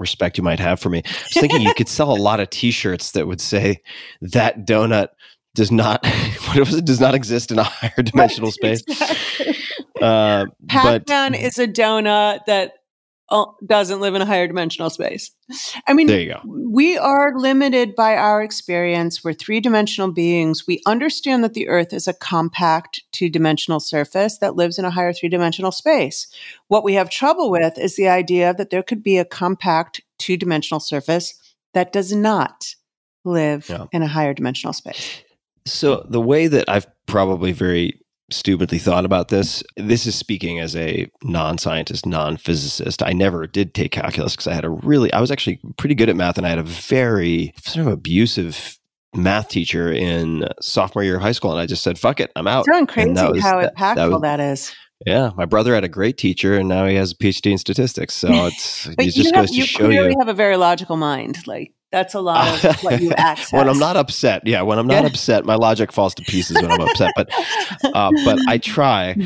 respect you might have for me. I was thinking you could sell a lot of T-shirts that would say that donut does not what was it does not exist in a higher dimensional space. Exactly. Uh, but Pac-Man is a donut that Uh, doesn't live in a higher dimensional space. I mean, there you go. we are limited by our experience. We're three dimensional beings. We understand that the Earth is a compact two dimensional surface that lives in a higher three dimensional space. What we have trouble with is the idea that there could be a compact two dimensional surface that does not live Yeah. in a higher dimensional space. So the way that I've probably very stupidly thought about this, this is speaking as a non-scientist, non-physicist. I never did take calculus because I had a really, I was actually pretty good at math, and I had a very sort of abusive math teacher in sophomore year of high school, and I just said, "Fuck it, I'm out." It's crazy that was- how that- impactful that was- that is. Yeah, my brother had a great teacher, and now he has a PhD in statistics. So it's it you, just have, goes to you show clearly you. have a very logical mind. Like that's a lot of what you access. when I'm not upset, yeah, when I'm not upset, my logic falls to pieces when I'm upset. But uh, but I try.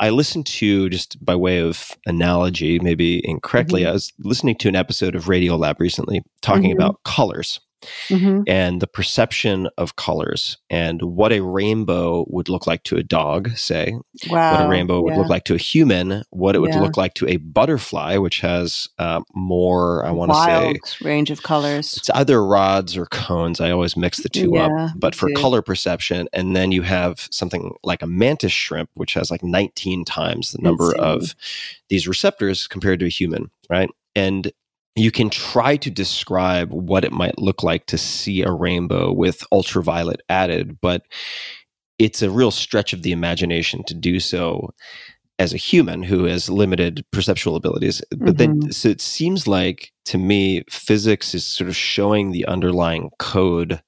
I listened to just by way of analogy, maybe incorrectly. Mhm. I was listening to an episode of Radio Lab recently talking Mhm. about colors Mhm. and the perception of colors and what a rainbow would look like to a dog, say, Wow. what a rainbow would look like to a human, what it would Yeah. look like to a butterfly, which has uh, more, I want to say, range of colors. it's either rods or cones. I always mix the two Yeah, up. But for too. color perception, and then you have something like a mantis shrimp, which has like 19 times the number of these receptors compared to a human, right? And you can try to describe what it might look like to see a rainbow with ultraviolet added, but it's a real stretch of the imagination to do so as a human who has limited perceptual abilities. But then, Mhm. so it seems like to me, physics is sort of showing the underlying code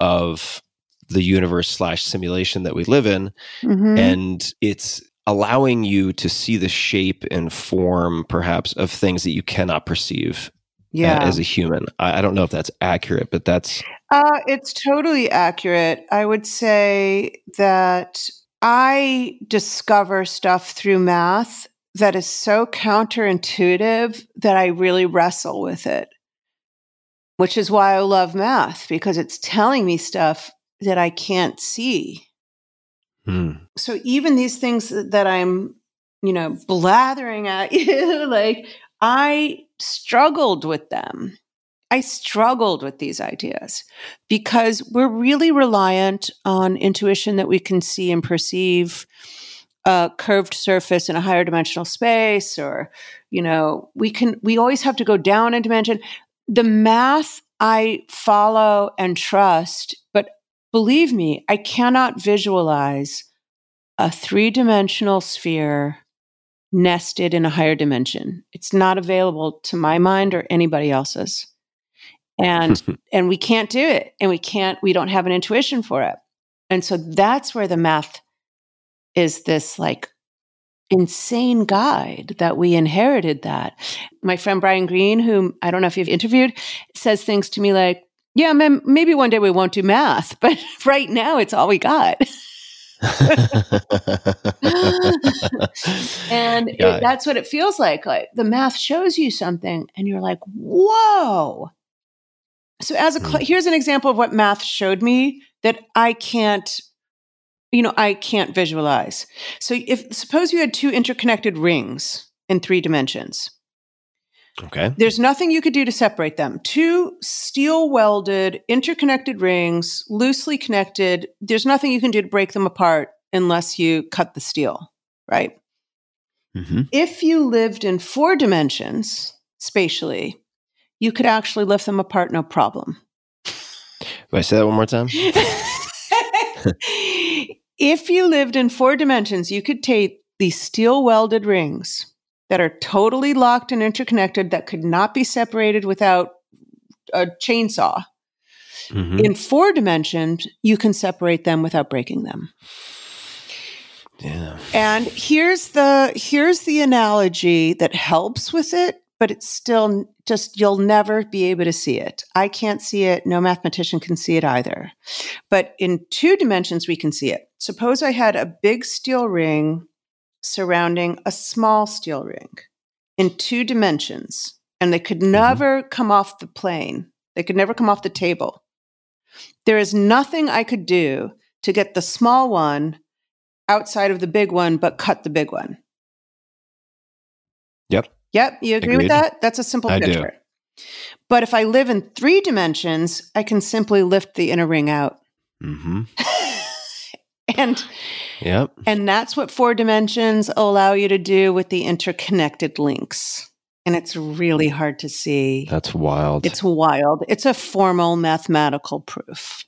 of the universe slash simulation that we live in Mhm. and it's allowing you to see the shape and form perhaps of things that you cannot perceive uh, yeah. as a human I, I don't know if that's accurate but that's Uh, it's totally accurate. I would say that I discover stuff through math that is so counterintuitive that I really wrestle with it, which is why I love math because it's telling me stuff that I can't see. Hmm, So even these things that I'm, you know, blathering at you, like I struggled with them. I struggled with these ideas because we're really reliant on intuition that we can see and perceive a curved surface in a higher dimensional space or you know we can we always have to go down a dimension the math i follow and trust believe me i cannot visualize a three-dimensional sphere nested in a higher dimension. It's not available to my mind or anybody else's. And and we can't do it and we can't we don't have an intuition for it. And so that's where the math is this like insane guide that we inherited that. My friend Brian Greene whom i don't know if you've interviewed says things to me like yeah mem- maybe one day we won't do math but right now it's all we got. And it- Yeah. that's what it feels like like the math shows you something and you're like whoa! So as a cl- mm. here's an example of what math showed me that i can't you know i can't visualize. So if suppose you had two interconnected rings in three dimensions okay there's nothing you could do to separate them. Two steel welded, interconnected rings, loosely connected. There's nothing you can do to break them apart unless you cut the steel, right? hmm If you lived in four dimensions spatially, you could actually lift them apart no problem. Wait, say that one more time if you lived in four dimensions, you could take these steel welded rings that are totally locked and interconnected that could not be separated without a chainsaw. Mhm. In four dimensions, you can separate them without breaking them. yeah And here's the here's the analogy that helps with it but it's still just, you'll never be able to see it. I can't see it. No mathematician can see it either. But in two dimensions, we can see it. Suppose I had a big steel ring surrounding a small steel ring in two dimensions, and they could never come off the plane. They could never come off the table. There is nothing I could do to get the small one outside of the big one, but cut the big one. Yep. Yep. You agree Agreed. with that? That's a simple I do. picture. But if I live in three dimensions, I can simply lift the inner ring out. Mm-hmm. And Yep. and that's what four dimensions allow you to do with the interconnected links. And it's really hard to see. That's wild. It's wild. It's a formal mathematical proof.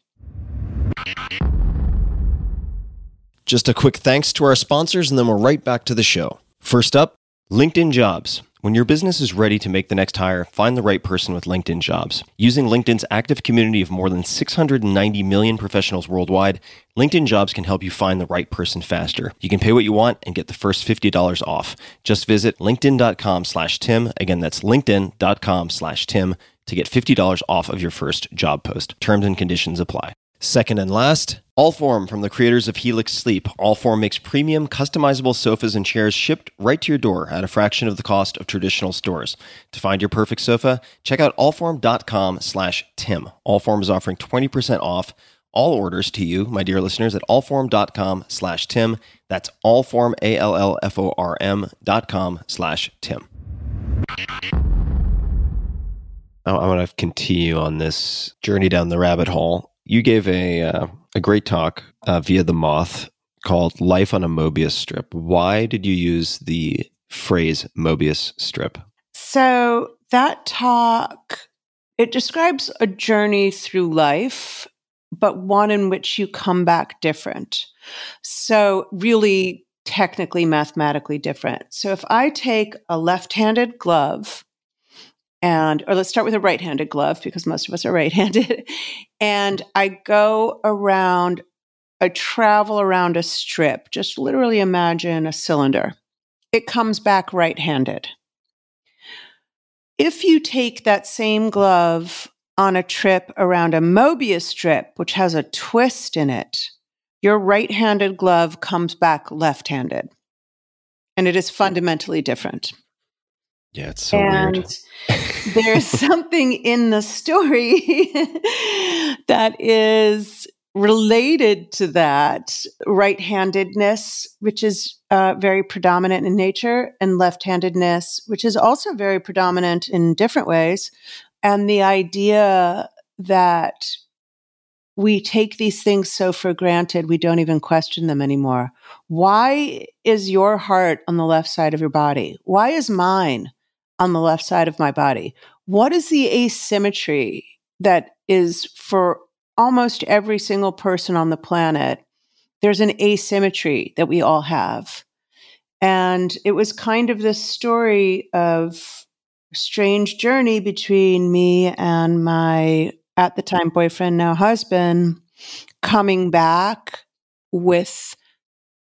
Just a quick thanks to our sponsors, and then we're right back to the show. First up, LinkedIn Jobs. When your business is ready to make the next hire, find the right person with LinkedIn Jobs. Using LinkedIn's active community of more than 690 million professionals worldwide, LinkedIn Jobs can help you find the right person faster. You can pay what you want and get the first $50 off. Just visit linkedin.com slash Tim. Again, that's linkedin.com slash Tim to get $50 off of your first job post. Terms and conditions apply. Second and last, Allform from the creators of Helix Sleep. Allform makes premium, customizable sofas and chairs shipped right to your door at a fraction of the cost of traditional stores. To find your perfect sofa, check out allform.com slash Tim. Allform is offering 20% off all orders to you, my dear listeners, at allform.com slash Tim. That's allform, A-L-L-F-O-R-M dot com slash Tim. I want to continue on this journey down the rabbit hole. You gave a uh, a great talk uh, via the Moth called "Life on a Mobius Strip." Why did you use the phrase Mobius strip? So that talk it describes a journey through life, but one in which you come back different. So really technically mathematically different. So if I take a left-handed glove and or let's start with a right-handed glove because most of us are right-handed and I go around I travel around a strip. Just literally imagine a cylinder. It comes back right-handed. If you take that same glove on a trip around a Mobius strip, which has a twist in it, your right handed glove comes back left handed. And it is fundamentally different. Yeah, it's so and weird. there's something in the story that is related to that right handedness, which is uh, very predominant in nature, and left handedness, which is also very predominant in different ways. And the idea that we take these things so for granted, we don't even question them anymore. Why is your heart on the left side of your body? Why is mine on the left side of my body? What is the asymmetry that is for almost every single person on the planet? There's an asymmetry that we all have. And it was kind of this story of strange journey between me and my at the time boyfriend, now husband, coming back with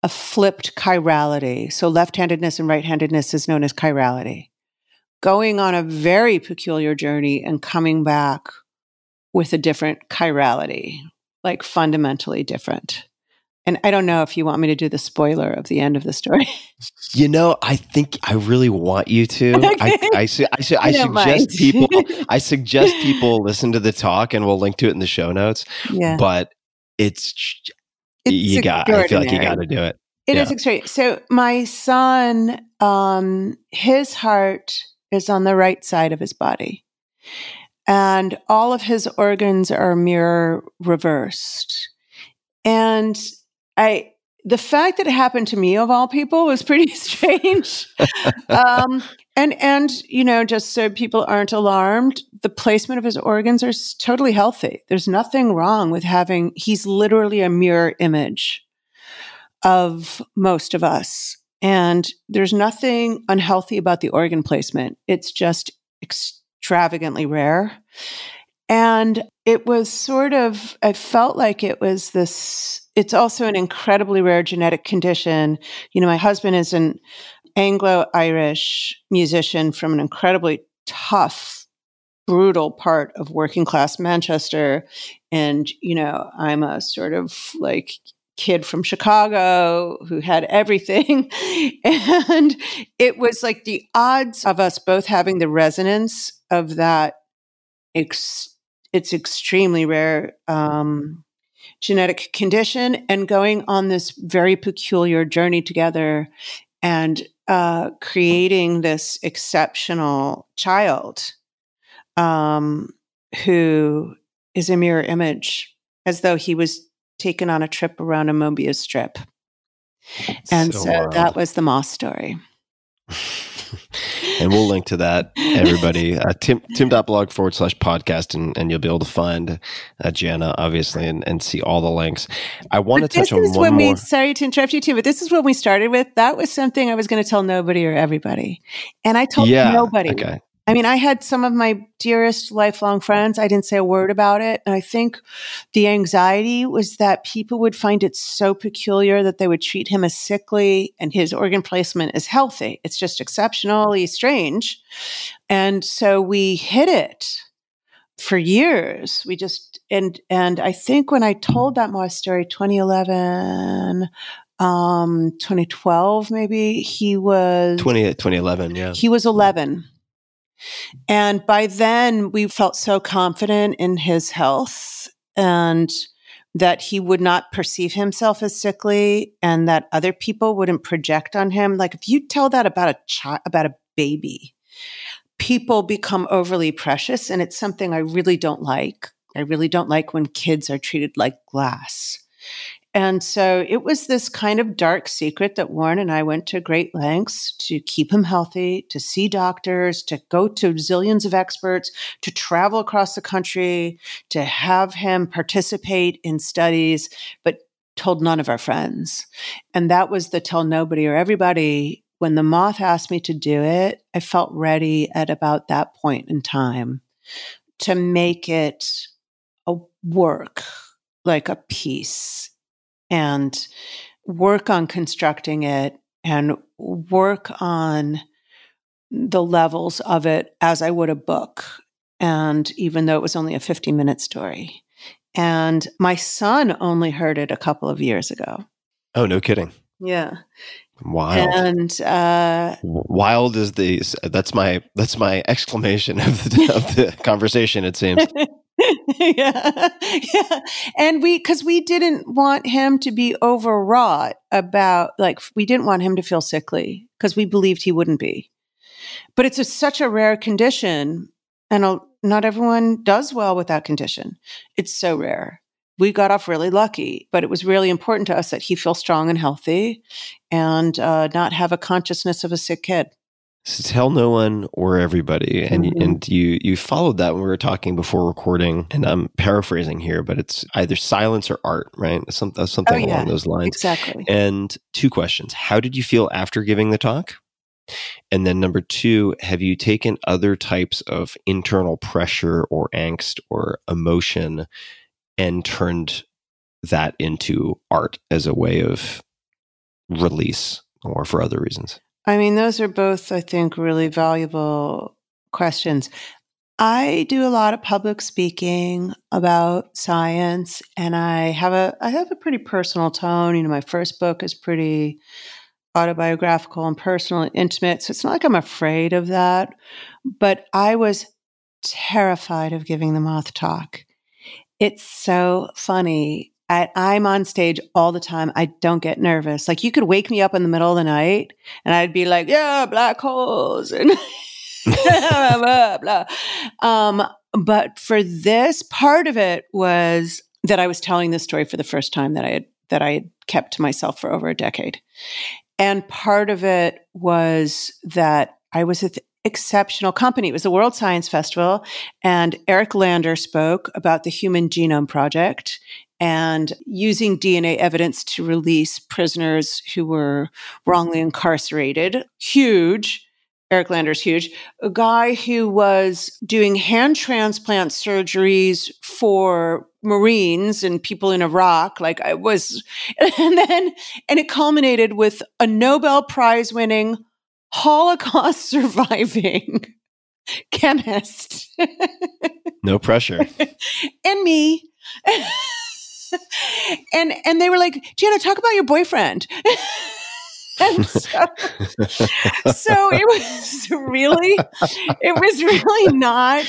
a flipped chirality. So left handedness and right handedness is known as chirality. Going on a very peculiar journey and coming back with a different chirality, like fundamentally different. And I don't know if you want me to do the spoiler of the end of the story. You know, I think I really want you to. I, Okay. I, su- I, su- I I suggest mind. people. I suggest people listen to the talk, and we'll link to it in the show notes. yeah. But it's, It's you got. I feel like you got to do it. It is Yeah. extreme. So my son, um, his heart is on the right side of his body, and all of his organs are mirror reversed. And I, the fact that it happened to me of all people was pretty strange. um, and and you know, just so people aren't alarmed, the placement of his organs are totally healthy. There's nothing wrong with having. He's literally a mirror image of most of us. And there's nothing unhealthy about the organ placement. It's just extravagantly rare. And it was sort of, I felt like it was this, it's also an incredibly rare genetic condition. You know, my husband is an Anglo Irish musician from an incredibly tough, brutal part of working class Manchester. And, you know, I'm a sort of like kid from Chicago who had everything. and it was like the odds of us both having the resonance of that. Ex- it's extremely rare. Um, genetic condition and going on this very peculiar journey together and uh, creating this exceptional child um, who is a mirror image as though he was taken on a trip around a Mobius strip. And so, so that was the Moth story. and we'll link to that, everybody. Uh, tim, tim.blog forward slash podcast, and, and you'll be able to find uh, Janna, obviously, and, and see all the links. I want to touch on one when more. We, sorry to interrupt you, too, but this is what we started with. That was something I was going to tell nobody or everybody. And I told yeah, nobody. Okay. I mean, I had some of my dearest lifelong friends. I didn't say a word about it. And I think the anxiety was that people would find it so peculiar that they would treat him as sickly and his organ placement as healthy. It's just exceptionally strange. And so we hid it for years. We just, and, and I think when I told that Moth story, 2011, um, 2012, maybe he was 20, 2011. Yeah. He was 11 and by then, we felt so confident in his health and that he would not perceive himself as sickly and that other people wouldn't project on him. Like if you tell that about a child, about a baby, people become overly precious. And it's something I really don't like. I really don't like when kids are treated like glass. And so it was this kind of dark secret that Warren and I went to great lengths to keep him healthy, to see doctors, to go to zillions of experts, to travel across the country, to have him participate in studies, but told none of our friends. And that was the tell nobody or everybody. When the moth asked me to do it, I felt ready at about that point in time to make it a work, like a piece and work on constructing it and work on the levels of it as I would a book. And even though it was only a 50 minute story. And my son only heard it a couple of years ago. Oh, no kidding. Yeah. Wild. And uh, wild is the that's my that's my exclamation of the, of the conversation. It seems. yeah. yeah. And we, cause we didn't want him to be overwrought about, like, we didn't want him to feel sickly because we believed he wouldn't be. But it's a, such a rare condition, and a, not everyone does well with that condition. It's so rare. We got off really lucky, but it was really important to us that he feel strong and healthy and uh, not have a consciousness of a sick kid. So tell no one or everybody, and mm-hmm. and you you followed that when we were talking before recording, and I'm paraphrasing here, but it's either silence or art, right? Some, something oh, yeah. along those lines, exactly. And two questions: How did you feel after giving the talk? And then number two, have you taken other types of internal pressure or angst or emotion and turned that into art as a way of release or for other reasons? I mean, those are both, I think, really valuable questions. I do a lot of public speaking about science and I have a I have a pretty personal tone. You know, my first book is pretty autobiographical and personal and intimate. So it's not like I'm afraid of that. But I was terrified of giving the moth talk. It's so funny I, I'm on stage all the time. I don't get nervous. Like you could wake me up in the middle of the night and I'd be like, yeah, black holes and blah, blah. Um, but for this part of it was that I was telling this story for the first time that I had, that I had kept to myself for over a decade. And part of it was that I was with exceptional company. It was the World Science Festival, and Eric Lander spoke about the Human Genome Project and using DNA evidence to release prisoners who were wrongly incarcerated. Huge. Eric Lander's huge. A guy who was doing hand transplant surgeries for Marines and people in Iraq. Like I was, and then, and it culminated with a Nobel Prize winning Holocaust surviving chemist No pressure. and me. and and they were like, Janna, talk about your boyfriend. so, so it was really, it was really not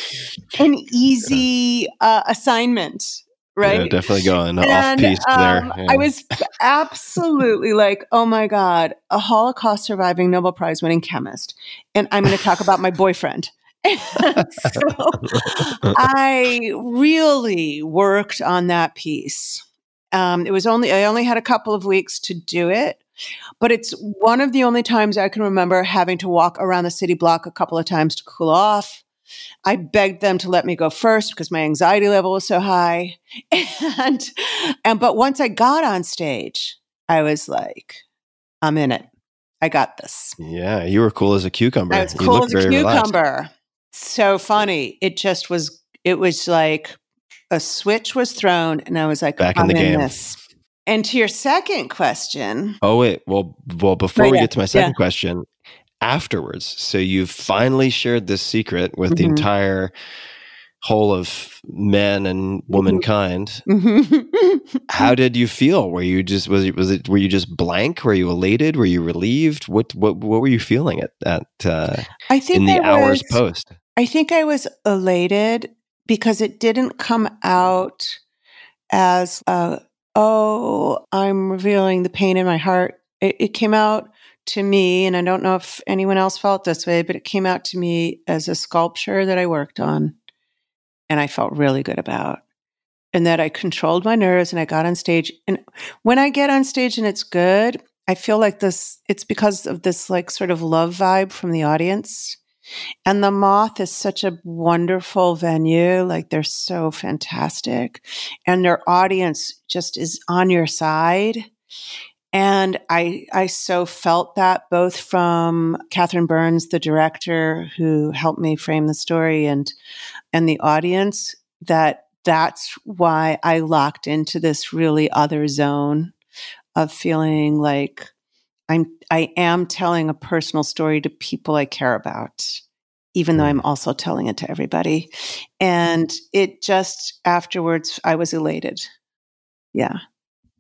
an easy uh, assignment, right? Yeah, definitely going off And, piece there. um, Yeah. I was absolutely like, oh my God, a Holocaust surviving Nobel Prize winning chemist. And I'm going to talk about my boyfriend. so I really worked on that piece. Um, it was only, I only had a couple of weeks to do it, but it's one of the only times I can remember having to walk around the city block a couple of times to cool off. I begged them to let me go first because my anxiety level was so high. And, and, but once I got on stage, I was like, I'm in it. I got this. yeah, you were cool as a cucumber. I was cool as a very relaxed. So funny. It just was. It was like a switch was thrown, and I was like, Back in the game. This. And to your second question, Oh wait, well, well, before Oh, we get to my second yeah. question, afterwards, so you've finally shared this secret with the Mhm. entire whole of men and womankind. How did you feel? Were you just was it was it were you just blank? Were you elated? Were you relieved? What what what were you feeling at at uh, I think in the I hours was, post? I think I was elated because it didn't come out as, uh, oh, I'm revealing the pain in my heart. It, it came out to me, and I don't know if anyone else felt this way, but it came out to me as a sculpture that I worked on and I felt really good about. And that I controlled my nerves and I got on stage. And when I get on stage and it's good, I feel like this, it's because of this like sort of love vibe from the audience. And the Moth is such a wonderful venue. Like they're so fantastic. And their audience just is on your side. And I, I so felt that both from Catherine Burns, the director who helped me frame the story and, and the audience that that's why I locked into this really other zone of feeling like I'm I am telling a personal story to people I care about, even though I'm also telling it to everybody. And it just afterwards I was elated. Yeah.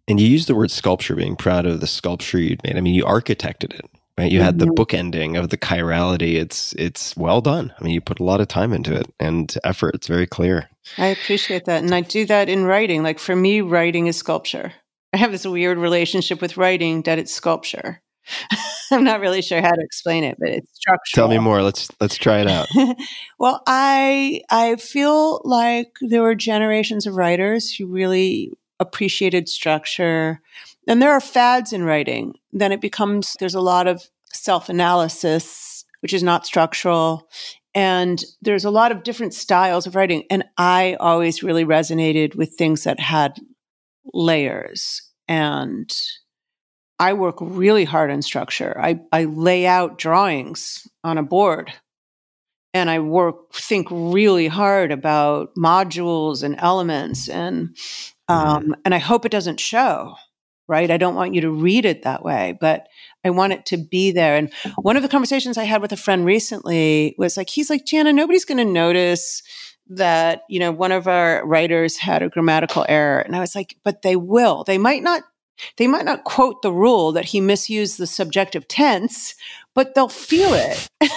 And you used the word sculpture, being proud of the sculpture you'd made. I mean, you architected it, right? You had the Mhm. book ending of the chirality. It's it's well done. I mean, you put a lot of time into it and effort. It's very clear. I appreciate that. And I do that in writing. Like for me, writing is sculpture. I have this weird relationship with writing that it's sculpture. I'm not really sure how to explain it, but it's structural. Tell me more. Let's let's try it out. well, I I feel like there were generations of writers who really appreciated structure. And there are fads in writing. Then it becomes there's a lot of self-analysis, which is not structural. And there's a lot of different styles of writing. And I always really resonated with things that had layers. And I work really hard on structure. I, I lay out drawings on a board and I work, think really hard about modules and elements and, um, and I hope it doesn't show, right? I don't want you to read it that way, but I want it to be there. And one of the conversations I had with a friend recently was like, he's like, Janna, nobody's going to notice that, you know, one of our writers had a grammatical error. And I was like, but they will. They might not they might not quote the rule that he misused the subjective tense, but they'll feel it.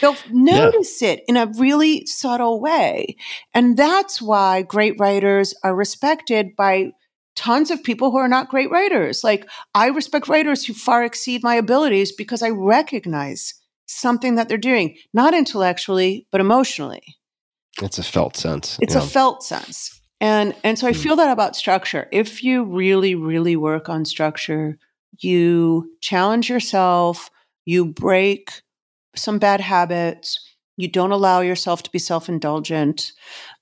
they'll notice it in a really subtle way. And that's why great writers are respected by tons of people who are not great writers. Like I respect writers who far exceed my abilities because I recognize something that they're doing, not intellectually, but emotionally. It's a felt sense. It's yeah. a felt sense. And and so I hmm. feel that about structure. If you really really work on structure, you challenge yourself, you break some bad habits, you don't allow yourself to be self-indulgent.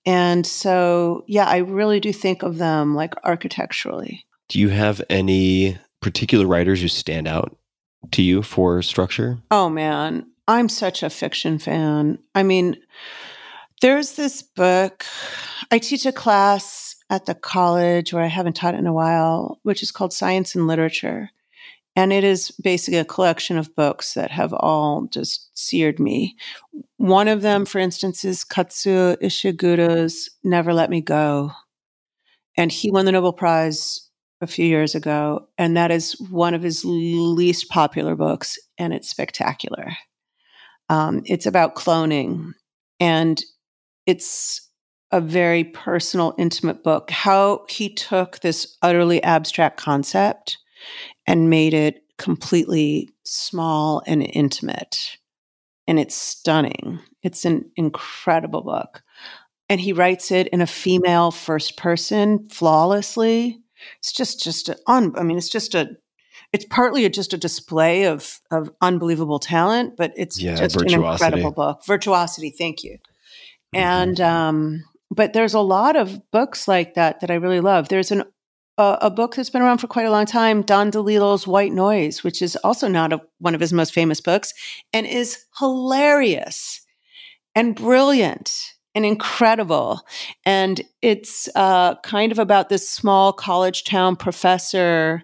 And so yeah, I really do think of them like architecturally. Do you have any particular writers who stand out to you for structure? Oh man, I'm such a fiction fan. I mean, there's this book. I teach a class at the college where I haven't taught in a while, which is called Science and Literature. And it is basically a collection of books that have all just seared me. One of them, for instance, is Kazuo Ishiguro's Never Let Me Go. And he won the Nobel Prize a few years ago. And that is one of his least popular books. And it's spectacular. Um, it's about cloning. And it's a very personal, intimate book. How he took this utterly abstract concept and made it completely small and intimate. And it's stunning. It's an incredible book. And he writes it in a female first person flawlessly. It's just, just, un, I mean, it's just a, it's partly a, just a display of, of unbelievable talent, but it's Yeah, just an incredible book. Virtuosity, thank you. And, um, but there's a lot of books like that that I really love. There's an a, a book that's been around for quite a long time, Don DeLillo's White Noise, which is also not a, one of his most famous books, and is hilarious and brilliant and incredible. And it's uh, kind of about this small college town professor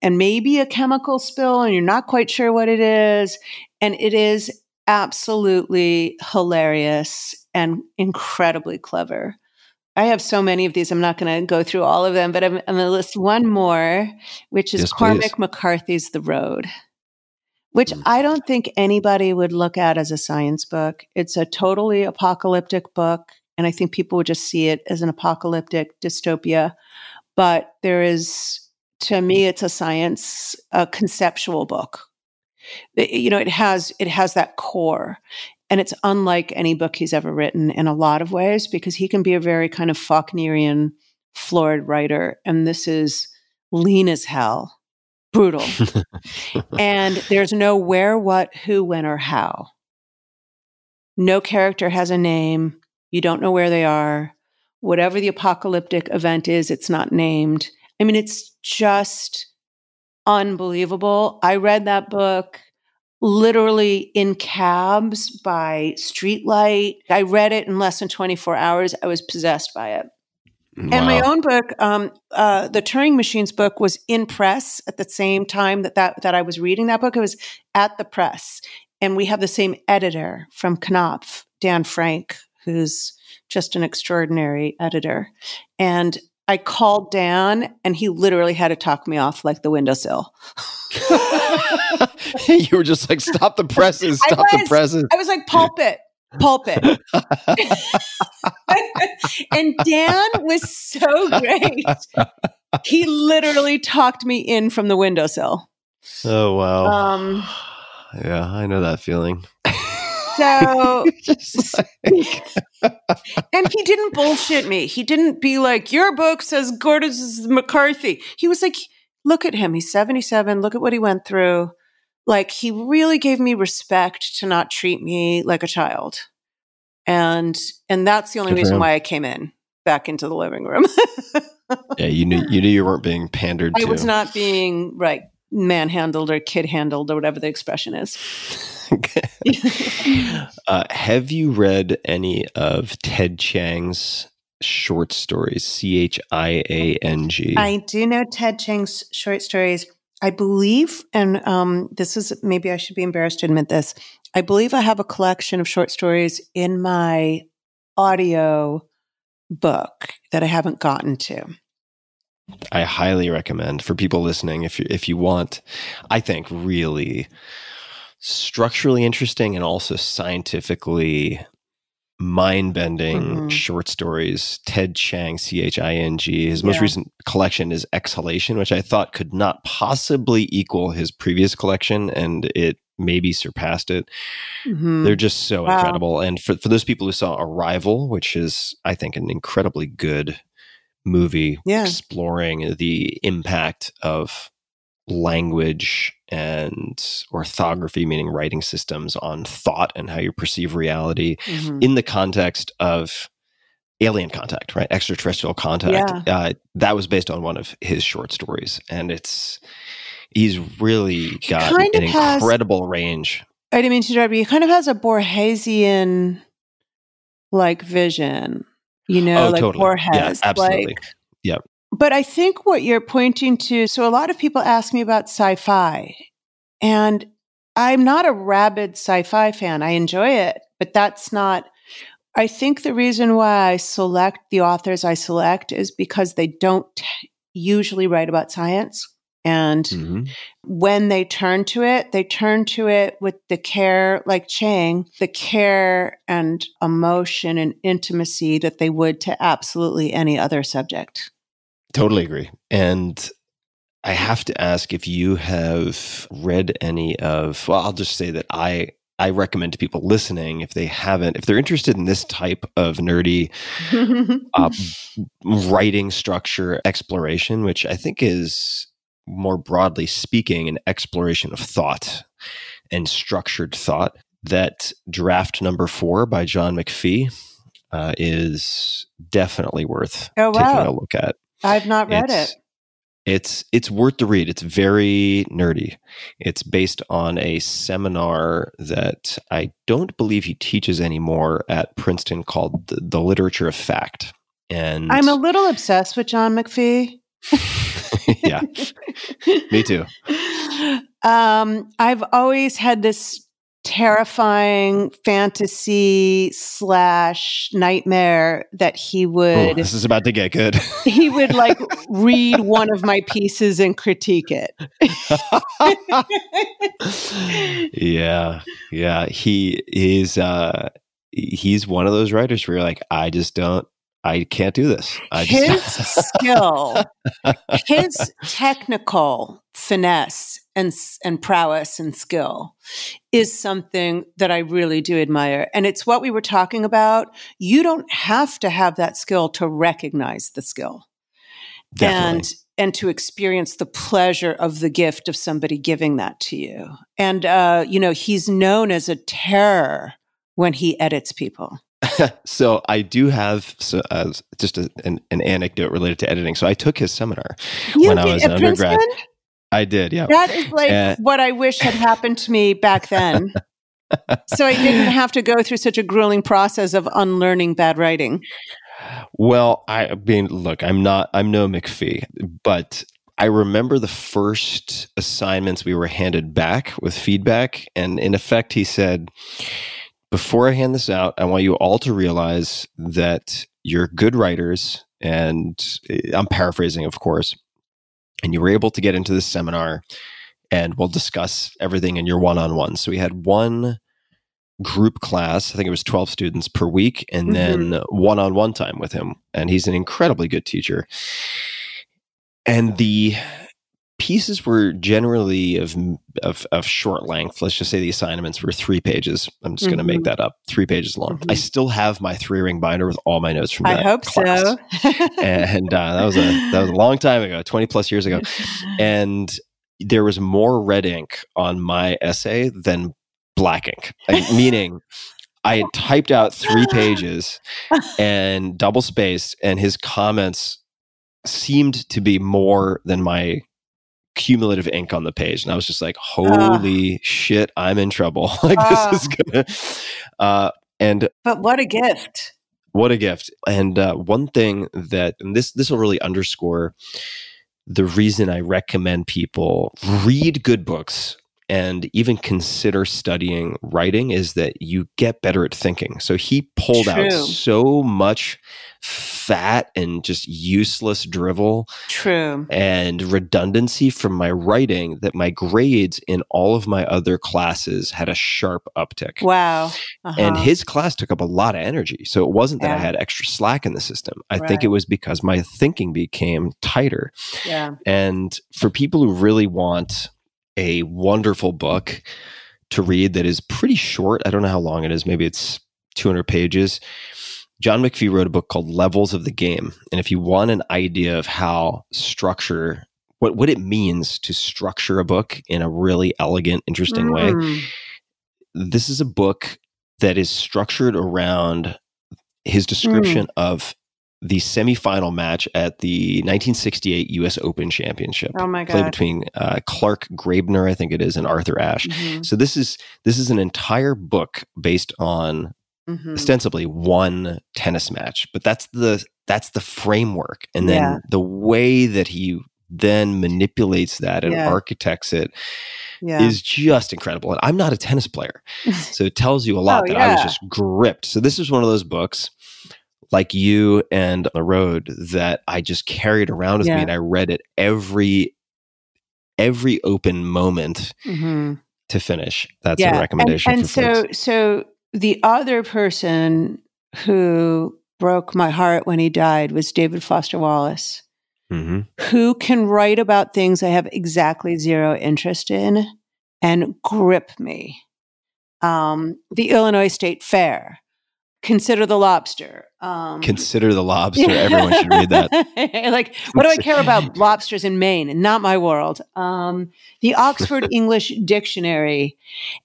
and maybe a chemical spill, and you're not quite sure what it is. And it is absolutely hilarious and incredibly clever. I have so many of these. I'm not going to go through all of them, but I'm, I'm going to list one more, which is Yes, Cormac please. McCarthy's The Road, which Mm. I don't think anybody would look at as a science book. It's a totally apocalyptic book, and I think people would just see it as an apocalyptic dystopia. But there is, to me, it's a science, a conceptual book. You know, it has it has that core, and it's unlike any book he's ever written in a lot of ways because he can be a very kind of Faulknerian, florid writer, and this is lean as hell, brutal, and there's no where, what, who, when, or how. No character has a name. You don't know where they are. Whatever the apocalyptic event is, it's not named. I mean, it's just unbelievable. I read that book literally in cabs by streetlight. I read it in less than 24 hours. I was possessed by it. And my own book, um, uh, the Turing Machines book, was in press at the same time that, that that I was reading that book. It was at the press, and we have the same editor from Knopf, Dan Frank, who's just an extraordinary editor. And I called Dan, and he literally had to talk me off like the windowsill. you were just like, stop the presses, stop the was. presses. I was like, pulpit, pulpit. and Dan was so great. He literally talked me in from the windowsill. Oh wow. Um, yeah, I know that feeling. so, like- and he didn't bullshit me. He didn't be like, your book says Gordon McCarthy. He was like, look at him. He's 77. Look at what he went through. Like, he really gave me respect to not treat me like a child. And, and that's the only Good reason why I came in back into the living room. yeah, you knew you knew you weren't being pandered I to. was not being right manhandled or kid handled or whatever the expression is. uh, have you read any of Ted Chiang's short stories? C H I A N G. I do know Ted Chiang's short stories. I believe, and um, this is maybe I should be embarrassed to admit this. I believe I have a collection of short stories in my audio book that I haven't gotten to. I highly recommend for people listening if you if you want. I think really structurally interesting and also scientifically mind bending Mhm. short stories. Ted Chiang, C H I N G. His most recent collection is Exhalation, which I thought could not possibly equal his previous collection, and it maybe surpassed it. Mhm. They're just so Wow. incredible. And for, for those people who saw Arrival, which is, I think, an incredibly good movie Yeah. exploring the impact of language and orthography, meaning writing systems, on thought and how you perceive reality Mhm. in the context of alien contact, right? Extraterrestrial contact. Uh, that was based on one of his short stories. And it's, he's really got kind an of has- incredible range. I didn't mean to interrupt, but he kind of has a Borgesian like vision, you know, Oh, like totally. Borges. Yeah, absolutely. Like, Yep. But I think what you're pointing to, so a lot of people ask me about sci fi, and I'm not a rabid sci fi fan. I enjoy it, but that's not. I think the reason why I select the authors I select is because they don't usually write about science. And Mhm. when they turn to it, they turn to it with the care, like Chiang, the care and emotion and intimacy that they would to absolutely any other subject. Totally agree. And I have to ask if you have read any of, well, I'll just say that I. I recommend to people listening if they haven't, if they're interested in this type of nerdy uh, writing structure exploration, which I think is more broadly speaking an exploration of thought and structured thought. That draft number four by John McPhee uh, is definitely worth Oh, taking a look at. I've not read It's- it. It's it's worth the read. It's very nerdy. It's based on a seminar that I don't believe he teaches anymore at Princeton called the, the Literature of Fact. And I'm a little obsessed with John McPhee. yeah, me too. Um, I've always had this terrifying fantasy slash nightmare that he Ooh, would this is about to get good. he would like read one of my pieces and critique it. yeah, yeah. He is. Uh, he's one of those writers where you're like, I just don't. I can't do this. I his skill, his technical finesse and and prowess and skill is something that I really do admire. And it's what we were talking about. You don't have to have that skill to recognize the skill definitely. and and to experience the pleasure of the gift of somebody giving that to you. And uh, you know, he's known as a terror when he edits people. so I do have so, uh, just a, an, an anecdote related to editing. So I took his seminar You when I was an undergrad. Princeton? I did, yeah. That is like Uh, what I wish had happened to me back then. so I didn't have to go through such a grueling process of unlearning bad writing. Well, I mean, look, I'm not, I'm no McPhee, but I remember the first assignments we were handed back with feedback. And in effect, he said, before I hand this out, I want you all to realize that you're good writers. And eh, I'm paraphrasing, of course. And you were able to get into this seminar and we'll discuss everything in your one on one. So we had one group class. I think it was 12 students per week, and then one on one time with him. And he's an incredibly good teacher. And the pieces were generally of, of, of short length. Let's just say the assignments were three pages. I'm just going to make that up three pages long. I still have my three ring binder with all my notes from I that hope class. so. and uh, that was a that was a long time ago 20 plus years ago and there was more red ink on my essay than black ink Like, meaning i had typed out three pages and double spaced and his comments seemed to be more than my cumulative ink on the page and i was just like holy shit i'm in trouble. Like Ah. this is gonna uh and but what a gift. what a gift. And uh, one thing that and this this will really underscore the reason i recommend people read good books and even consider studying writing is that you get better at thinking. So he pulled out so much fat and just useless drivel True. and redundancy from my writing that my grades in all of my other classes had a sharp uptick Wow. and Uh-huh. his class took up a lot of energy. So it wasn't that I had extra slack in the system. I think it was because my thinking became tighter. yeah. And for people who really want a wonderful book to read that is pretty short, I don't know how long it is, maybe it's 200 pages. John McPhee wrote a book called Levels of the Game. And if you want an idea of how structure, what, what it means to structure a book in a really elegant, interesting way, Mm. this is a book that is structured around his description of the semifinal match at the 1968 U.S. Open Championship, Oh my God. played between uh, Clark Graebner, I think it is, and Arthur Ashe. Mhm. So this is this is an entire book based on Mhm. ostensibly one tennis match, but that's the that's the framework, and then Yeah. the way that he then manipulates that and Yeah. architects it Yeah. is just incredible. And I'm not a tennis player, so it tells you a lot Oh, that I was just gripped. So this is one of those books. Like you and the road that I just carried around with Yeah. me and I read it every every open moment Mhm. to finish. That's a recommendation And, and so, folks. so the other person who broke my heart when he died was David Foster Wallace, hmm who can write about things I have exactly zero interest in and grip me. Um, the Illinois State Fair, Consider the Lobster. Um, Consider the lobster. Everyone should read that. like, what do I care about lobsters in Maine? Not my world. Um, the Oxford English Dictionary.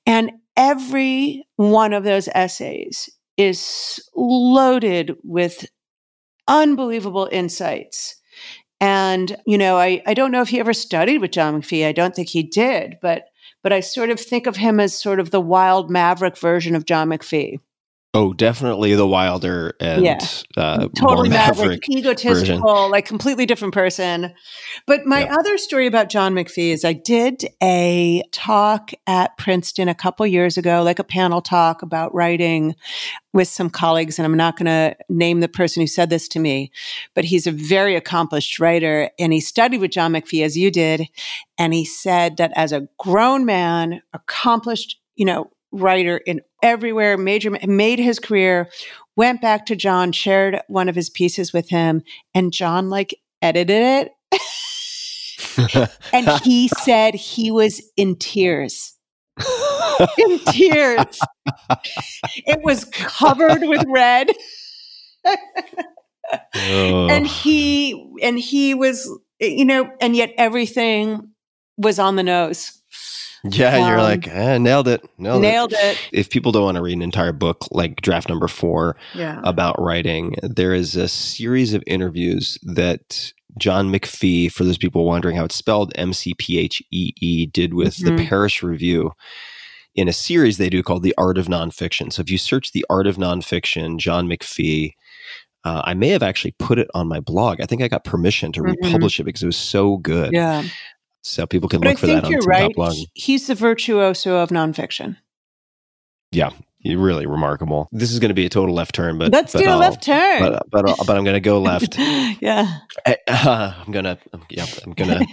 And every one of those essays is loaded with unbelievable insights. And, you know, I, I don't know if he ever studied with John McPhee. I don't think he did, but but I sort of think of him as sort of the wild maverick version of John McPhee. Oh, definitely the wilder and Yeah. uh, totally maverick, maverick. egotistical, like completely different person. But my Yeah. other story about John McPhee is I did a talk at Princeton a couple years ago, like a panel talk about writing with some colleagues. And I'm not going to name the person who said this to me, but he's a very accomplished writer and he studied with John McPhee as you did. And he said that as a grown man, accomplished, you know, writer in everywhere, major, made his career, went back to John, shared one of his pieces with him, and John like edited it. and he said he was in tears. in tears. it was covered with red. Oh. and he and he was you know and yet everything was on the nose yeah, you're um, like, eh, nailed it. Nailed, nailed it. it If people don't want to read an entire book like draft number four yeah about writing, there is a series of interviews that John McPhee, for those people wondering how it's spelled, M C P H E E, did with Mhm. the Paris Review in a series they do called The Art of Nonfiction. So if you search The Art of Nonfiction, John McPhee, uh, I may have actually put it on my blog. I think I got permission to Mhm. republish it because it was so good. yeah So people can but i look for think that on you're Tim right he's the virtuoso of nonfiction Yeah, you're really remarkable. This is going to be a total left turn, but let's but do a I'll- left turn But but, I'll- but I'm going to go left. yeah eh, uh, I, am gonna um, yeah I'm gonna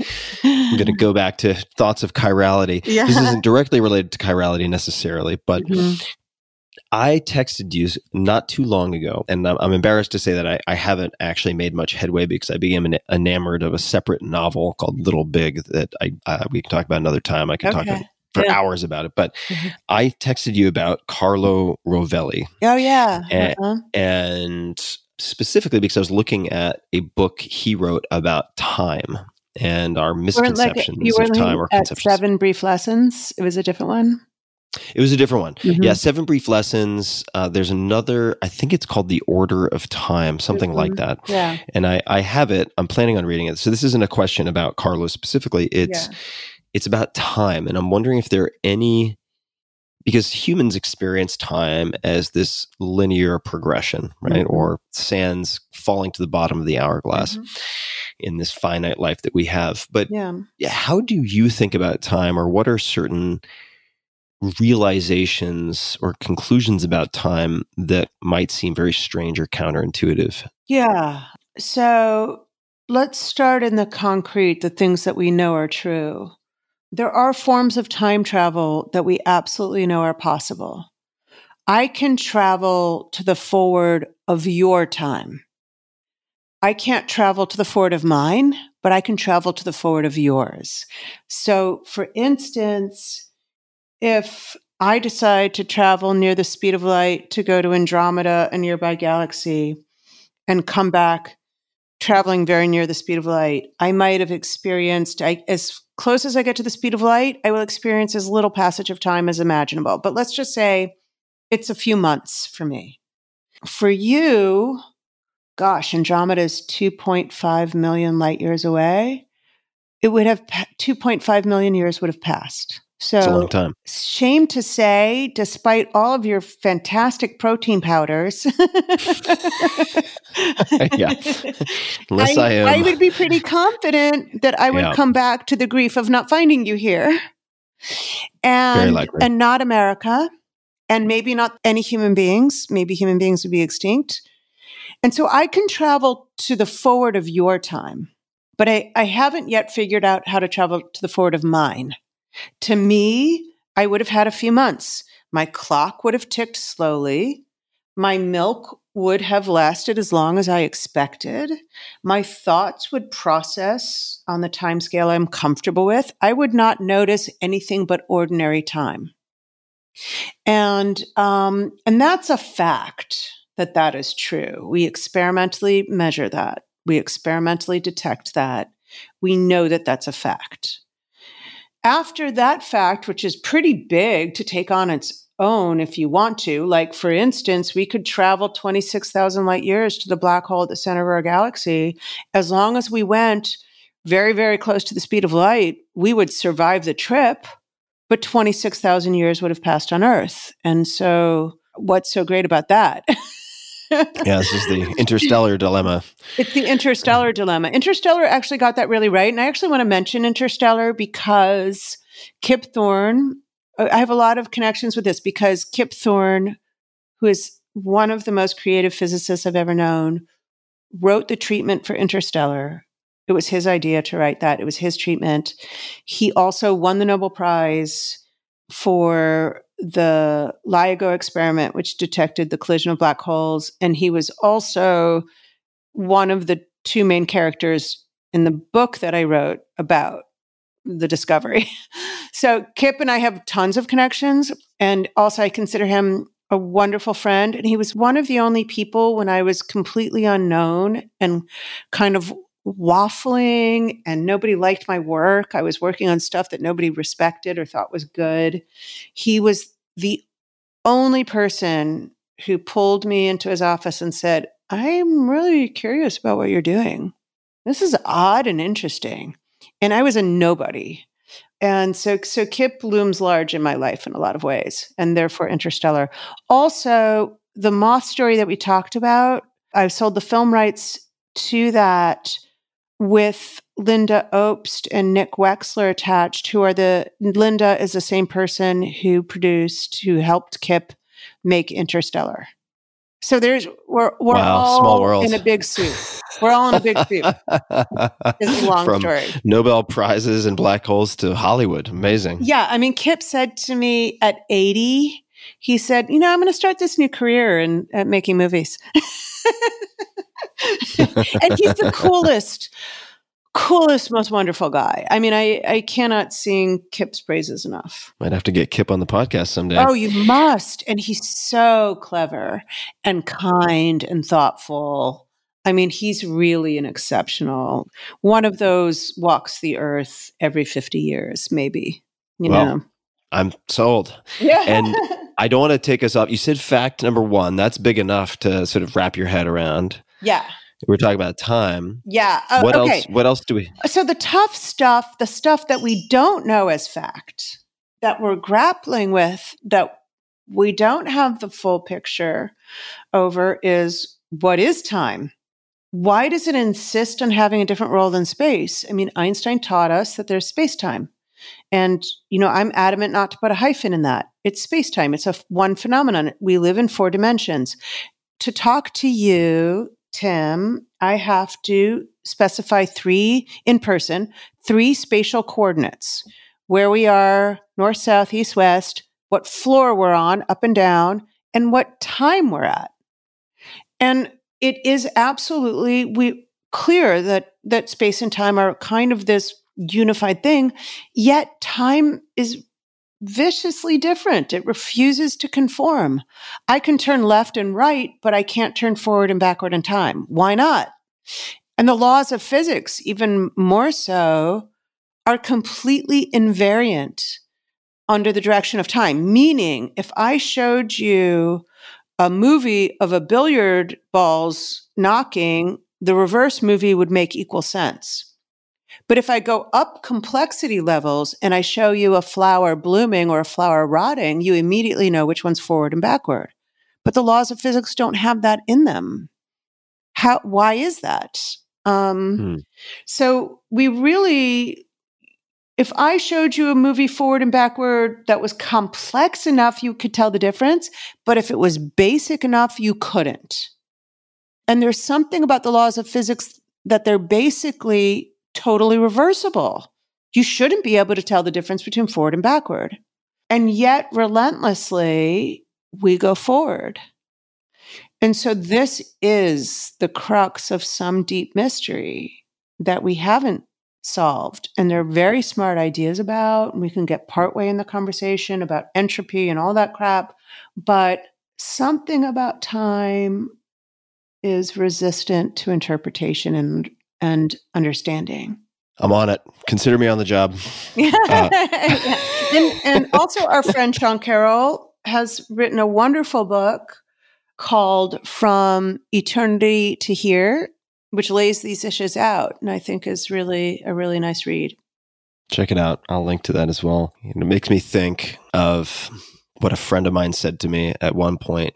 I'm gonna go back to thoughts of chirality. Yeah. This isn't directly related to chirality necessarily, but Mhm. I texted you not too long ago, and I'm, embarrassed to say that I, I haven't actually made much headway because I became enamored of a separate novel called Little Big that I uh, we can talk about another time. I can talk Okay. for Yeah. hours about it, but Mhm. I texted you about Carlo Rovelli oh yeah Eh, uh-huh. and specifically because I was looking at a book he wrote about time and our misconceptions like, you were of time or at conceptions. seven brief lessons it was a different one It was a different one. Mhm. Yeah, Seven Brief Lessons. Uh, there's another, I think it's called The Order of Time, something like Mhm. that. yeah And I, I have it. I'm planning on reading it. So this isn't a question about Carlos specifically. It's yeah. it's about time. And I'm wondering if there are any because humans experience time as this linear progression, right? Mhm. Or sands falling to the bottom of the hourglass Mhm. in this finite life that we have. But yeah, how do you think about time or what are certain realizations or conclusions about time that might seem very strange or counterintuitive Yeah. So let's start in the concrete, the things that we know are true. There are forms of time travel that we absolutely know are possible. I can travel to the forward of your time. I can't travel to the forward of mine, but I can travel to the forward of yours. So, for instance, if I decide to travel near the speed of light to go to Andromeda, a nearby galaxy, and come back traveling very near the speed of light, I might have experienced, I, as close as I get to the speed of light, I will experience as little passage of time as imaginable. But let's just say it's a few months for me. For you, gosh, Andromeda is 2.5 million light years away. It would have, 2.5 million years would have passed. So It's a long time. shame to say, despite all of your fantastic protein powders, yeah. Unless I, am. I would be pretty confident that I would Yeah. come back to the grief of not finding you here. And, and not America, and maybe not any human beings. Maybe human beings would be extinct. And so I can travel to the forward of your time, but I, I haven't yet figured out how to travel to the forward of mine. To me, I would have had a few months. My clock would have ticked slowly. My milk would have lasted as long as I expected. My thoughts would process on the time scale I'm comfortable with. I would not notice anything but ordinary time. And um, and that's a fact that that is true. We experimentally measure that. We experimentally detect that. We know that that's a fact. After that fact, which is pretty big to take on its own if you want to, like for instance, we could travel 26,000 light years to the black hole at the center of our galaxy. As long as we went very, very close to the speed of light, we would survive the trip, but 26,000 years would have passed on Earth. And so, what's so great about that? yeah, this is the interstellar dilemma. It's the interstellar dilemma. Interstellar actually got that really right. And I actually want to mention Interstellar because Kip Thorne, I have a lot of connections with this because Kip Thorne, who is one of the most creative physicists I've ever known, wrote the treatment for Interstellar. It was his idea to write that, it was his treatment. He also won the Nobel Prize for the LIGO experiment, which detected the collision of black holes. And he was also one of the two main characters in the book that I wrote about the discovery. So Kip and I have tons of connections. And also, I consider him a wonderful friend. And he was one of the only people when I was completely unknown and kind of waffling and nobody liked my work. I was working on stuff that nobody respected or thought was good. He was the only person who pulled me into his office and said, I'm really curious about what you're doing. This is odd and interesting. And I was a nobody. And so, so Kip looms large in my life in a lot of ways, and therefore interstellar. Also, the moth story that we talked about, I've sold the film rights to that with Lynda Obst and Nick Wexler attached, who are the Lynda is the same person who produced, who helped Kip make Interstellar. So there's we're we're Wow, all in a big soup. We're all in a big soup. It's a long From story. Nobel prizes and black holes to Hollywood. Amazing. Yeah, I mean, Kip said to me at 80, he said, "You know, I'm going to start this new career in at making movies." and he's the coolest, coolest, most wonderful guy. I mean, I I cannot sing Kip's praises enough. Might have to get Kip on the podcast someday. Oh, you must. And he's so clever and kind and thoughtful. I mean, he's really an exceptional one of those walks the earth every 50 years, maybe. You Well, know. I'm sold. Yeah. And I don't want to take us off. You said fact number one. That's big enough to sort of wrap your head around. Yeah. We're talking about time. Yeah. Oh, what okay. else? What else do we? So the tough stuff, the stuff that we don't know as fact, that we're grappling with, that we don't have the full picture over is what is time? Why does it insist on having a different role than space? I mean, Einstein taught us that there's space time. And, you know, I'm adamant not to put a hyphen in that. It's space time, it's a f- one phenomenon. We live in four dimensions. To talk to you, Tim, I have to specify three in person, three spatial coordinates where we are, north, south, east, west, what floor we're on, up and down, and what time we're at. And it is absolutely we clear that that space and time are kind of this unified thing, yet time is viciously different. It refuses to conform. I can turn left and right, but I can't turn forward and backward in time. Why not? And the laws of physics, even more so, are completely invariant under the direction of time. Meaning, if I showed you a movie of a billiard balls knocking, the reverse movie would make equal sense. But if I go up complexity levels and I show you a flower blooming or a flower rotting, you immediately know which one's forward and backward. But the laws of physics don't have that in them. How? Why is that? Um, Hmm. So we really, if I showed you a movie forward and backward that was complex enough, you could tell the difference. But if it was basic enough, you couldn't. And there's something about the laws of physics that they're basically totally reversible. You shouldn't be able to tell the difference between forward and backward. And yet, relentlessly, we go forward. And so, this is the crux of some deep mystery that we haven't solved. And there are very smart ideas about. We can get partway in the conversation about entropy and all that crap. But something about time is resistant to interpretation and, and understanding. I'm on it. Consider me on the job. Uh, yeah. and, and also, our friend Sean Carroll has written a wonderful book called From Eternity to Here, which lays these issues out, and I think is really a really nice read. Check it out. I'll link to that as well. It makes me think of what a friend of mine said to me at one point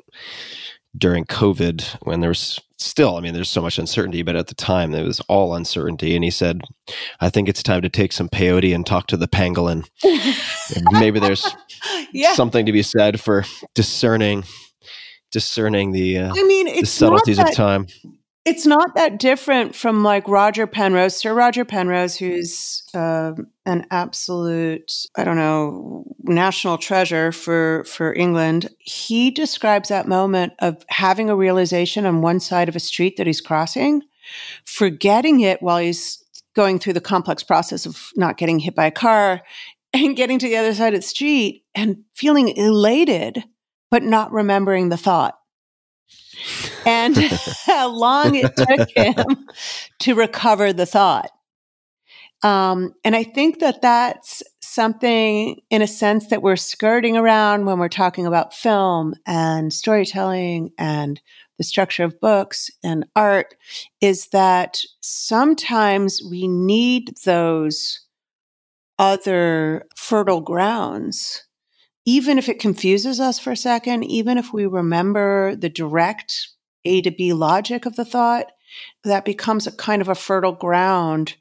during COVID when there was still, I mean, there's so much uncertainty, but at the time there was all uncertainty. And he said, I think it's time to take some peyote and talk to the pangolin. Maybe there's Yeah. something to be said for discerning, discerning the, uh, I mean, the subtleties that, of time. It's not that different from like Roger Penrose, Sir Roger Penrose, who's um an absolute, I don't know, national treasure for for England. He describes that moment of having a realization on one side of a street that he's crossing, forgetting it while he's going through the complex process of not getting hit by a car and getting to the other side of the street and feeling elated, but not remembering the thought and how long it took him to recover the thought. Um, and I think that that's something, in a sense, that we're skirting around when we're talking about film and storytelling and the structure of books and art, is that sometimes we need those other fertile grounds even if it confuses us for a second, even if we remember the direct A to B logic of the thought, that becomes a kind of a fertile ground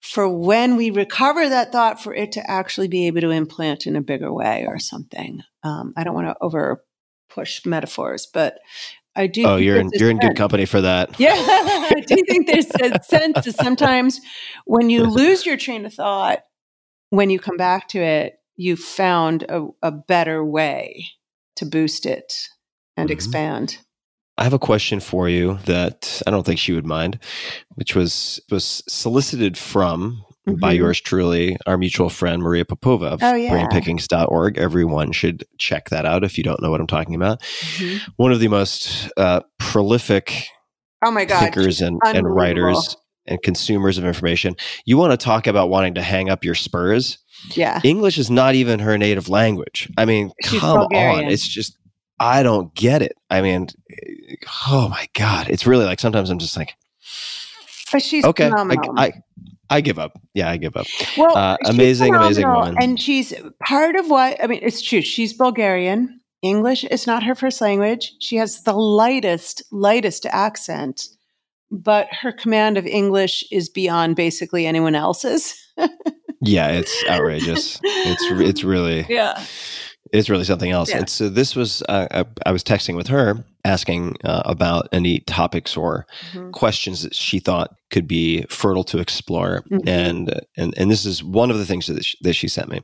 for when we recover that thought for it to actually be able to implant in a bigger way or something. Um, I don't want to over push metaphors, but I do. Oh, think you're in, you're in good company for that. yeah, I do think there's a sense that sometimes when you lose your train of thought, when you come back to it, you found a, a better way to boost it and Mhm. expand. I have a question for you that I don't think she would mind, which was was solicited from by Mhm. yours truly, our mutual friend Maria Popova of Oh, yeah. brainpickings.org. Everyone should check that out if you don't know what I'm talking about. Mhm. One of the most uh, prolific Oh my God. thinkers and, and writers and consumers of information. You want to talk about wanting to hang up your spurs? Yeah. English is not even her native language. I mean, She's come on. It's just, I don't get it. I mean, oh my God. It's really like sometimes I'm just like, But she's okay, I. I, I give up. Yeah, I give up. well, uh, amazing, amazing woman. And she's part of what, I mean, it's true. She's Bulgarian. English is not her first language. She has the lightest, lightest accent, but her command of English is beyond basically anyone else's. Yeah, it's outrageous. it's it's really yeah. it's really something else. Yeah. And so this was uh, I, I was texting with her asking uh, about any topics or Mhm. questions that she thought could be fertile to explore. Mhm. And and and this is one of the things that she, that she sent me.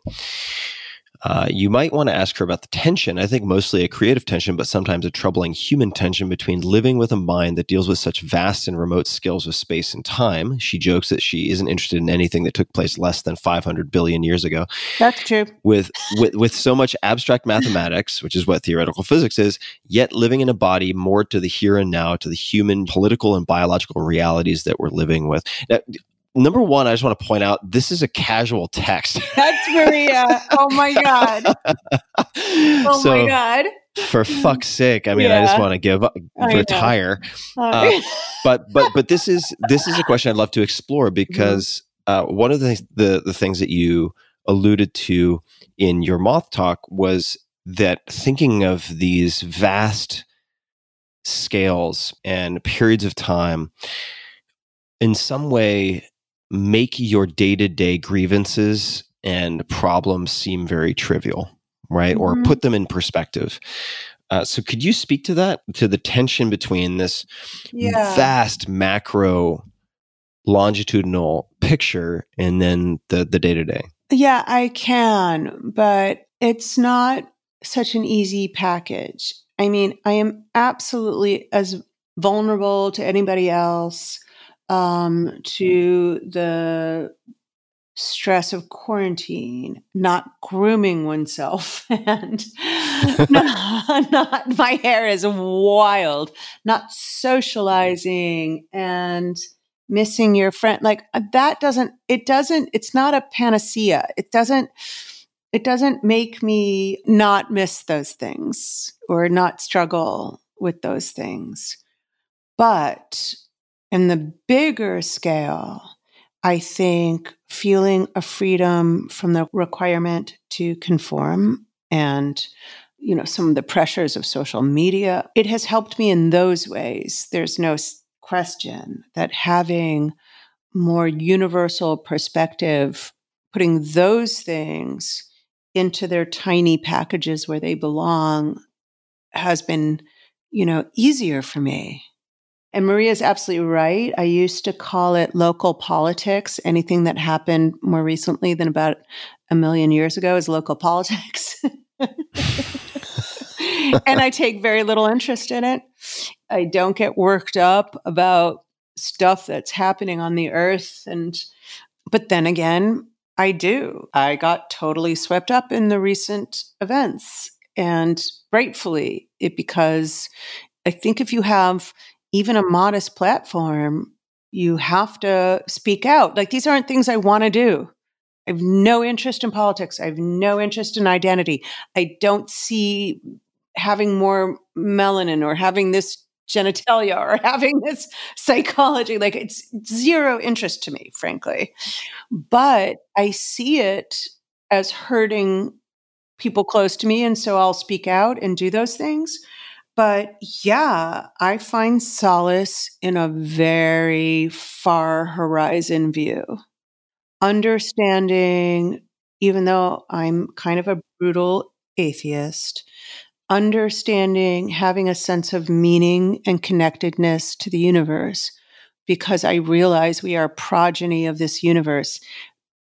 Uh, you might want to ask her about the tension. I think mostly a creative tension, but sometimes a troubling human tension between living with a mind that deals with such vast and remote skills of space and time. She jokes that she isn't interested in anything that took place less than 500 billion years ago That's true. with, with with so much abstract mathematics, which is what theoretical physics is, yet living in a body more to the here and now, to the human, political, and biological realities that we're living with. Now, number one, I just want to point out this is a casual text. That's Maria. Oh my God. Oh so my God. for fuck's sake, I mean, I just want to give up, retire. Uh, but but but this is this is a question I'd love to explore because uh, one of the, the the things that you alluded to in your moth talk was that thinking of these vast scales and periods of time in some way make your day-to-day grievances and problems seem very trivial right or Mhm. put them in perspective uh, so could you speak to that to the tension between this Yeah. vast macro longitudinal picture and then the the day-to-day Yeah, I can, but it's not such an easy package. I mean, I am absolutely as vulnerable to anybody else, um, to the stress of quarantine, not grooming oneself, and not, not- my hair is wild, not socializing, and missing your friend like uh, that doesn't it doesn't it's not a panacea. It doesn't it doesn't make me not miss those things or not struggle with those things. But in the bigger scale i think feeling a freedom from the requirement to conform and you know some of the pressures of social media it has helped me in those ways. There's no question that having more universal perspective putting those things into their tiny packages where they belong has been you know easier for me and maria's absolutely right. I used to call it local politics. Anything that happened more recently than about a million years ago is local politics. And I take very little interest in it. I don't get worked up about stuff that's happening on the earth. And but then again, I do. I got totally swept up in the recent events. And rightfully it because I think if you have even a modest platform, you have to speak out. Like these aren't things I want to do. I have no interest in politics. I have no interest in identity. I don't see having more melanin or having this genitalia or having this psychology. Like it's zero interest to me, frankly. But I see it as hurting people close to me. And so I'll speak out and do those things. But yeah, I find solace in a very far horizon view. Understanding, even though I'm kind of a brutal atheist, understanding having a sense of meaning and connectedness to the universe because I realize we are progeny of this universe.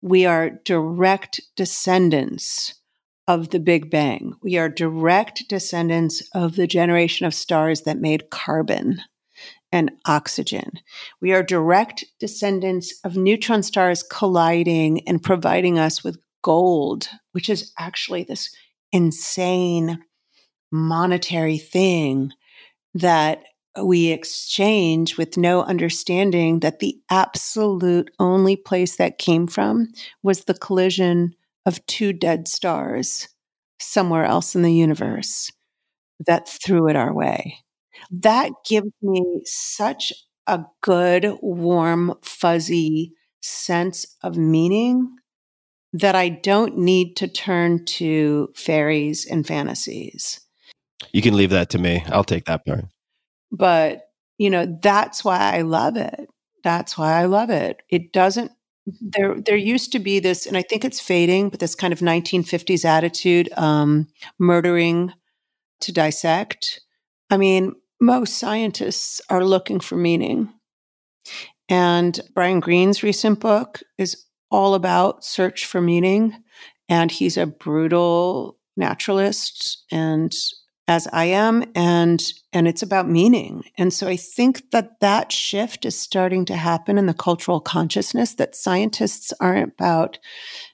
We are direct descendants of the Big Bang. We are direct descendants of the generation of stars that made carbon and oxygen. We are direct descendants of neutron stars colliding and providing us with gold, which is actually this insane monetary thing that we exchange with no understanding that the absolute only place that came from was the collision of two dead stars somewhere else in the universe that threw it our way. That gives me such a good, warm, fuzzy sense of meaning that I don't need to turn to fairies and fantasies. you can leave that to me i'll take that part But, you know, that's why I love it. That's why I love it. It doesn't there there used to be this and I think it's fading, but this kind of 1950s attitude um murdering to dissect. I mean, most scientists are looking for meaning. And Brian Greene's recent book is all about search for meaning. And he's a brutal naturalist and as I am, and and it's about meaning. And so I think that that shift is starting to happen in the cultural consciousness. That scientists aren't about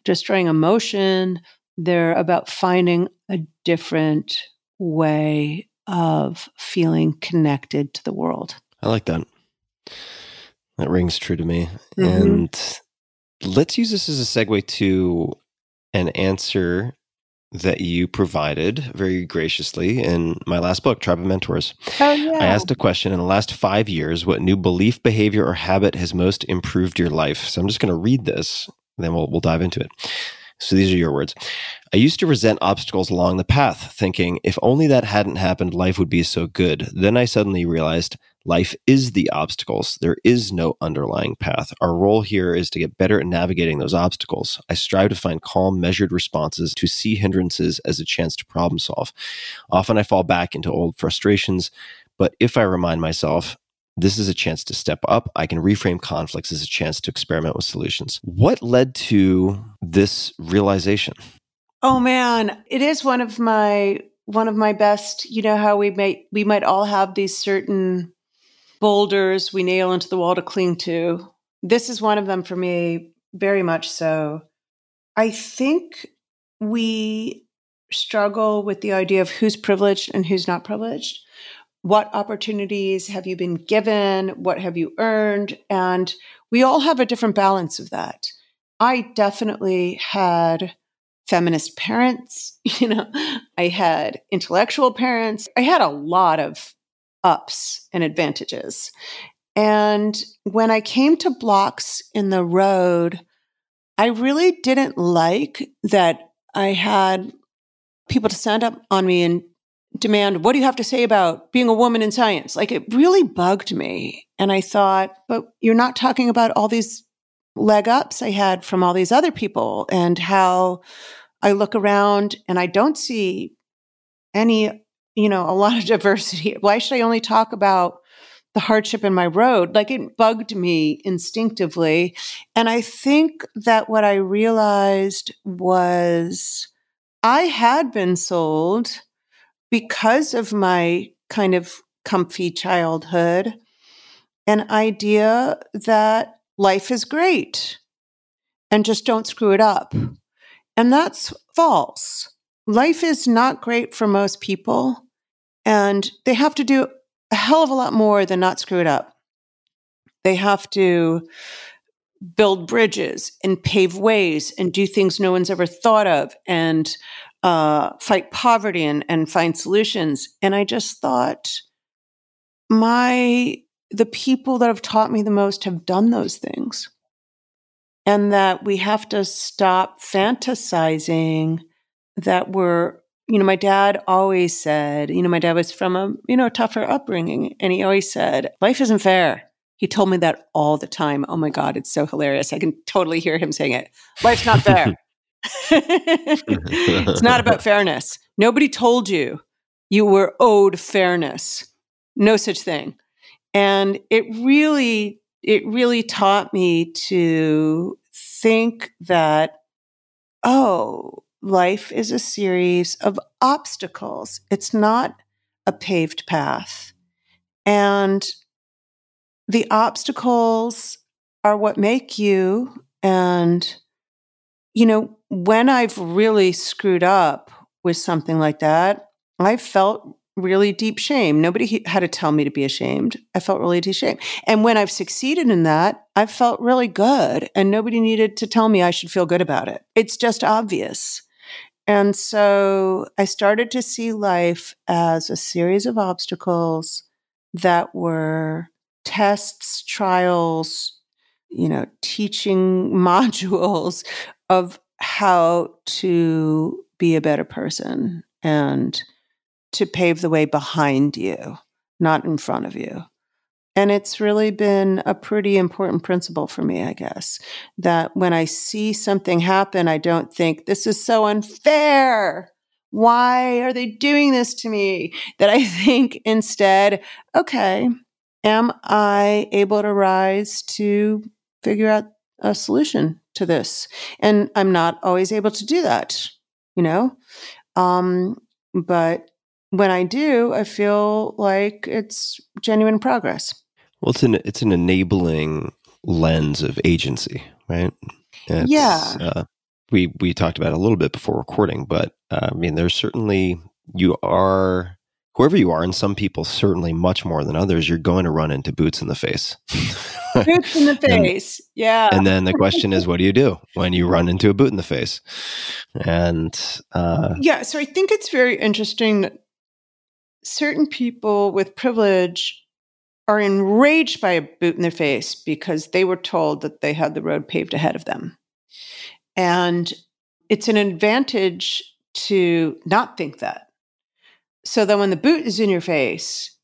destroying emotion; they're about finding a different way of feeling connected to the world. i like that that rings true to me Mhm. and let's use this as a segue to an answer that you provided very graciously in my last book, Tribe of Mentors. Oh, yeah. I asked a question in the last five years what new belief, behavior, or habit has most improved your life? So I'm just going to read this, and then we'll, we'll dive into it. So these are your words. I used to resent obstacles along the path, thinking if only that hadn't happened, life would be so good. Then I suddenly realized life is the obstacles. There is no underlying path. Our role here is to get better at navigating those obstacles. I strive to find calm, measured responses, to see hindrances as a chance to problem solve. Often I fall back into old frustrations, but if I remind myself, this is a chance to step up. I can reframe conflicts as a chance to experiment with solutions. What led to this realization? Oh man, it is one of my one of my best. You know how we might we might all have these certain boulders we nail into the wall to cling to. This is one of them for me, very much so. I think we struggle with the idea of who's privileged and who's not privileged. What opportunities have you been given? What have you earned? And we all have a different balance of that. I definitely had feminist parents, you know, I had intellectual parents. I had a lot of ups and advantages. And when I came to blocks in the road, I really didn't like that I had people to stand up on me and demand, What do you have to say about being a woman in science? Like it really bugged me. And I thought, But you're not talking about all these leg ups I had from all these other people and how I look around and I don't see any, you know, a lot of diversity. Why should I only talk about the hardship in my road? Like it bugged me instinctively. And I think that what I realized was I had been sold because of my kind of comfy childhood an idea that life is great and just don't screw it up. And that's false. Life is not great for most people, and they have to do a hell of a lot more than not screw it up. They have to build bridges and pave ways and do things no one's ever thought of and uh, fight poverty and, and find solutions. And I just thought, my the people that have taught me the most have done those things and that we have to stop fantasizing that we're you know my dad always said you know my dad was from a you know tougher upbringing and he always said life isn't fair. He told me that all the time. Oh my god it's so hilarious. I can totally hear him saying it. Life's not fair. It's not about fairness. Nobody told you you were owed fairness. No such thing. And it really it really taught me to think that, oh, life is a series of obstacles. It's not a paved path. And the obstacles are what make you. And, you know, when I've really screwed up with something like that, I felt really deep shame. Nobody had to tell me to be ashamed. I felt really deep shame. And when I've succeeded in that, I felt really good. And nobody needed to tell me I should feel good about it. It's just obvious. And so I started to see life as a series of obstacles that were tests, trials, you know, teaching modules of how to be a better person and to pave the way behind you, not in front of you. And it's really been a pretty important principle for me, I guess, that when I see something happen, I don't think, this is so unfair. Why are they doing this to me? That I think instead, okay, am I able to rise to figure out a solution to this? And I'm not always able to do that, you know? Um, but when I do, I feel like it's genuine progress. Well, it's an it's an enabling lens of agency, right? It's, yeah. Uh, we we talked about it a little bit before recording, but uh, I mean, there's certainly you are whoever you are, and some people certainly much more than others, you're going to run into boots in the face. Boots in the And- face. yeah. and then the question is, what do you do when you run into a boot in the face? And uh, Yeah, so I think it's very interesting that certain people with privilege are enraged by a boot in their face because they were told that they had the road paved ahead of them. And it's an advantage to not think that. So that when the boot is in your face,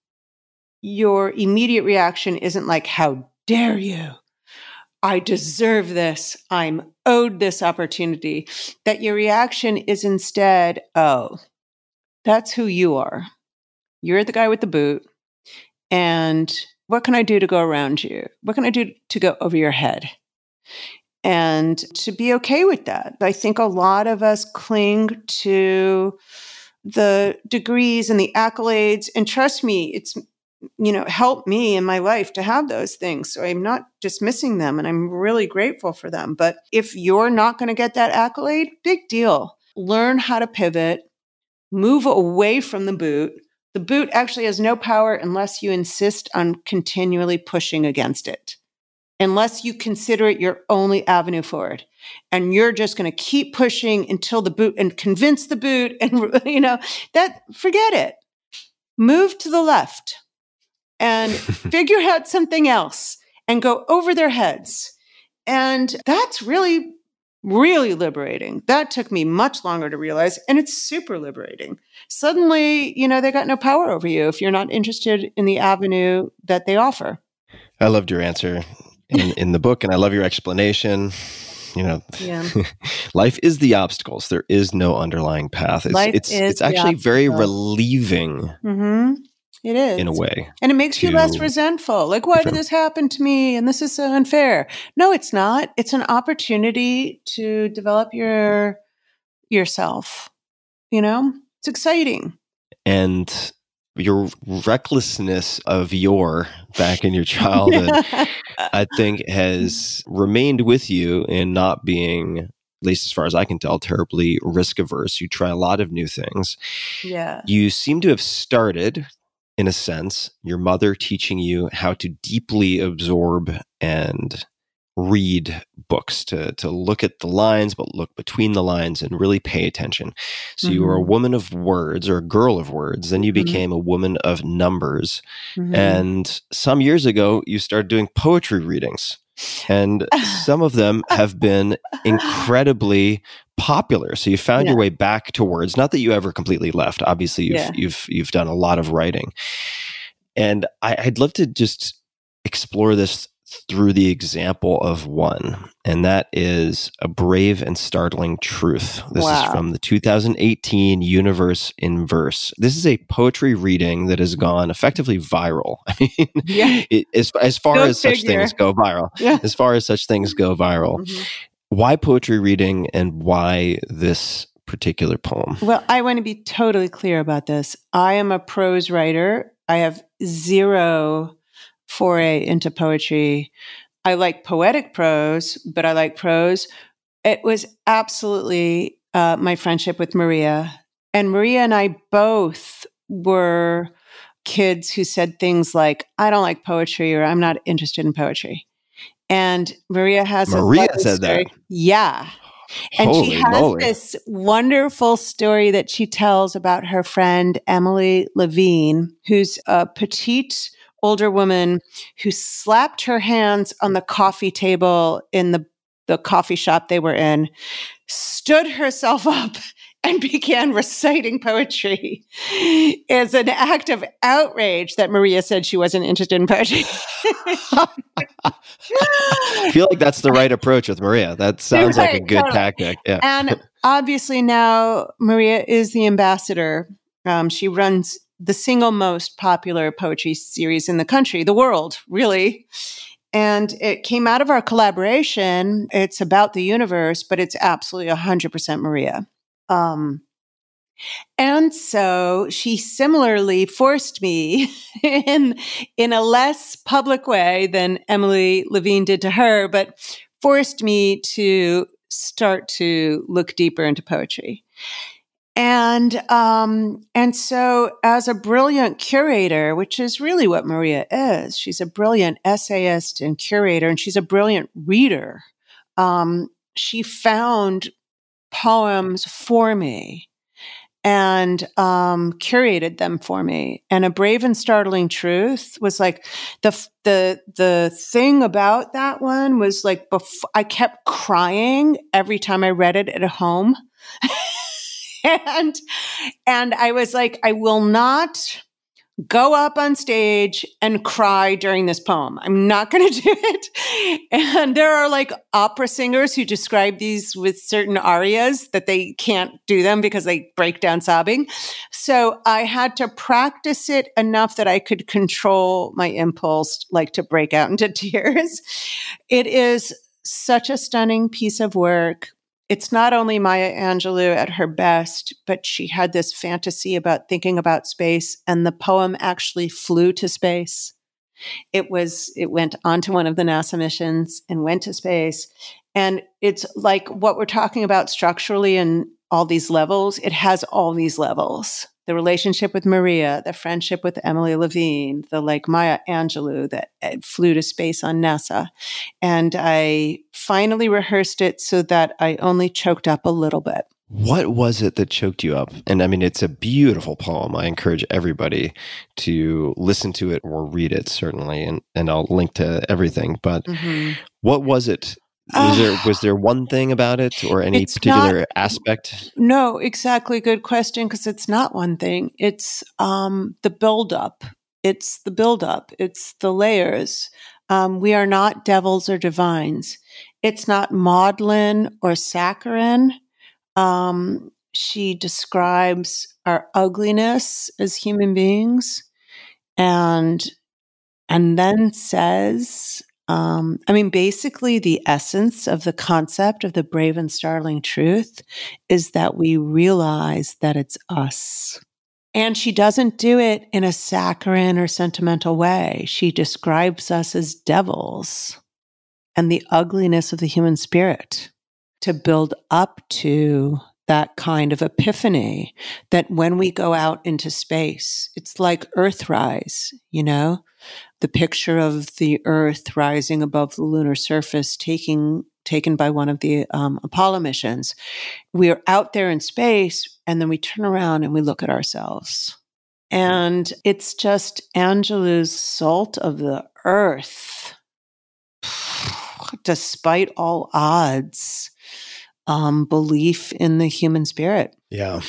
your immediate reaction isn't like, How dare you? I deserve this. I'm owed this opportunity. That your reaction is instead, oh, that's who you are. You're the guy with the boot. And what can I do to go around you? What can I do to go over your head? And to be okay with that. I think a lot of us cling to the degrees and the accolades. And trust me, it's you know, helped me in my life to have those things. So I'm not dismissing them and I'm really grateful for them. But if you're not going to get that accolade, big deal. Learn how to pivot, move away from the boot. The boot actually has no power unless you insist on continually pushing against it. Unless you consider it your only avenue forward. And you're just going to keep pushing until the boot and convince the boot and you know, that forget it. Move to the left and figure out something else and go over their heads. And that's really, really liberating. That took me much longer to realize, and it's super liberating. Suddenly, you know, they got no power over you if you're not interested in the avenue that they offer. I loved your answer in, in the book, and I love your explanation. You know, Yeah. life is the obstacles. There is no underlying path. It's Life it's it's actually very relieving hmm It is. in a way. And it makes you less resentful. Like, why did this happen to me? And this is so unfair. No, it's not. It's an opportunity to develop your yourself. You know, it's exciting. And your recklessness of your back in your childhood, I think, has remained with you in not being, at least as far as I can tell, terribly risk averse. You try a lot of new things. yeah. You seem to have started, in a sense, your mother teaching you how to deeply absorb and read books, to, to look at the lines, but look between the lines and really pay attention. So you were a Mhm. woman of words or a girl of words. Then you Mhm. became a woman of numbers. Mhm. And some years ago, you started doing poetry readings. And some of them have been incredibly popular. So you found your way back to words. Not that you ever completely left. Obviously, you've Yeah. you've you've done a lot of writing. And I, I'd love to just explore this through the example of one, and that is a brave and startling truth. This is from the 2018 Universe in Verse. This is a poetry reading that has gone effectively viral. I mean, Yeah. it, as as far Go as such things go viral, Yeah. as far as such things go viral, Mhm. why poetry reading and why this particular poem? Well, I want to be totally clear about this. I am a prose writer. I have zero foray into poetry. I like poetic prose, but I like prose. It was absolutely uh, my friendship with Maria. And Maria and I both were kids who said things like, I don't like poetry or I'm not interested in poetry. And Maria has Maria said that? Yeah. And Holy she has moly. this wonderful story that she tells about her friend Emily Levine, who's a petite older woman who slapped her hands on the coffee table in the, the coffee shop they were in, stood herself up and began reciting poetry as an act of outrage that Maria said she wasn't interested in poetry. I feel like that's the right approach with Maria. That sounds like a good totally. tactic. Yeah. and obviously now Maria is the ambassador. Um, she runs the single most popular poetry series in the country, the world, really. And it came out of our collaboration. It's about the universe, but it's absolutely 100% Maria. Um, and so she similarly forced me in, in a less public way than Emily Levine did to her, but forced me to start to look deeper into poetry. And um, and so, as a brilliant curator, which is really what Maria is, she's a brilliant essayist and curator, and she's a brilliant reader. Um, she found poems for me and um, curated them for me. And a brave and startling truth was like the the the thing about that one was like bef- I kept crying every time I read it at home. and and I was like, I will not go up on stage and cry during this poem. I'm not going to do it. And there are like opera singers who describe these with certain arias that they can't do them because they break down sobbing. So I had to practice it enough that I could control my impulse, like to break out into tears. It is such a stunning piece of work it's not only Maya Angelou at her best, but she had this fantasy about thinking about space, and the poem actually flew to space. It was, it went onto one of the NASA missions and went to space. And it's like what we're talking about structurally and all these levels, it has all these levels the relationship with Maria, the friendship with Emily Levine, the like Maya Angelou that uh, flew to space on NASA. And I finally rehearsed it so that I only choked up a little bit. What was it that choked you up? And I mean, it's a beautiful poem. I encourage everybody to listen to it or read it, certainly. And, and I'll link to everything. But mm-hmm. what was it was there was there one thing about it or any particular not- aspect? No, exactly. Good question. Because it's not one thing. It's um, the buildup. It's the buildup. It's the layers. Um, we are not devils or divines. It's not maudlin or saccharine. Um, she describes our ugliness as human beings, and and then says um, I mean, basically, the essence of the concept of the brave and startling truth is that we realize that it's us. And she doesn't do it in a saccharine or sentimental way. She describes us as devils and the ugliness of the human spirit to build up to that kind of epiphany that when we go out into space, it's like Earthrise, you know, the picture of the Earth rising above the lunar surface, taking taken by one of the um, Apollo missions. We are out there in space, and then we turn around and we look at ourselves. And it's just Angelou's salt of the earth, despite all odds um, belief in the human spirit. Yeah.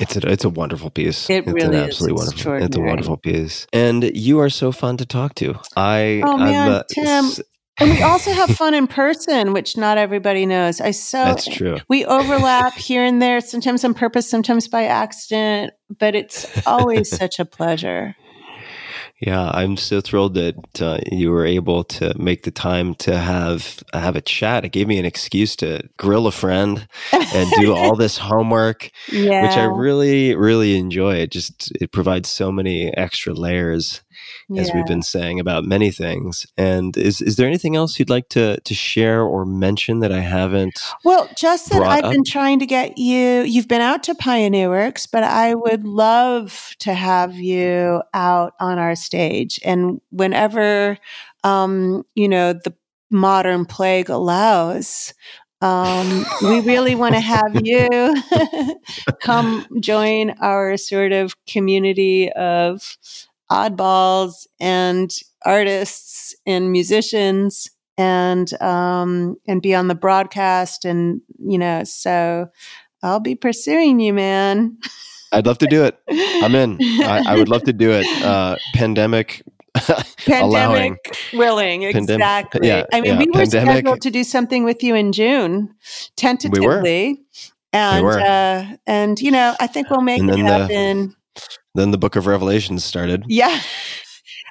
It's a it's a wonderful piece. It it's really an is absolutely wonderful. It's a wonderful piece, and you are so fun to talk to. I Oh, I'm, man, uh, Tim. s- And we also have fun in person, which not everybody knows. I so That's true. we overlap here and there, sometimes on purpose, sometimes by accident, but it's always such a pleasure. Yeah, I'm so thrilled that uh, you were able to make the time to have have a chat. It gave me an excuse to grill a friend and do all this homework, Yeah. which I really really enjoy. It just it provides so many extra layers, as we've been saying about many things. And is is there anything else you'd like to to share or mention that I haven't? Well, just that I've up? been trying to get you, you've been out to Pioneer Works, but I would love to have you out on our stage. And whenever, um, you know, the modern plague allows, um, we really want to have you come join our sort of community of oddballs and artists and musicians and um and be on the broadcast and you know so i'll be pursuing you man I'd love to do it. I'm in. I, I would love to do it. Uh, pandemic allowing. pandemic willing Pandemic- exactly yeah, i mean yeah, we were pandemic- scheduled to do something with you in june tentatively and were. uh and you know i think we'll make And it then the- happen Then the Book of Revelations started. yeah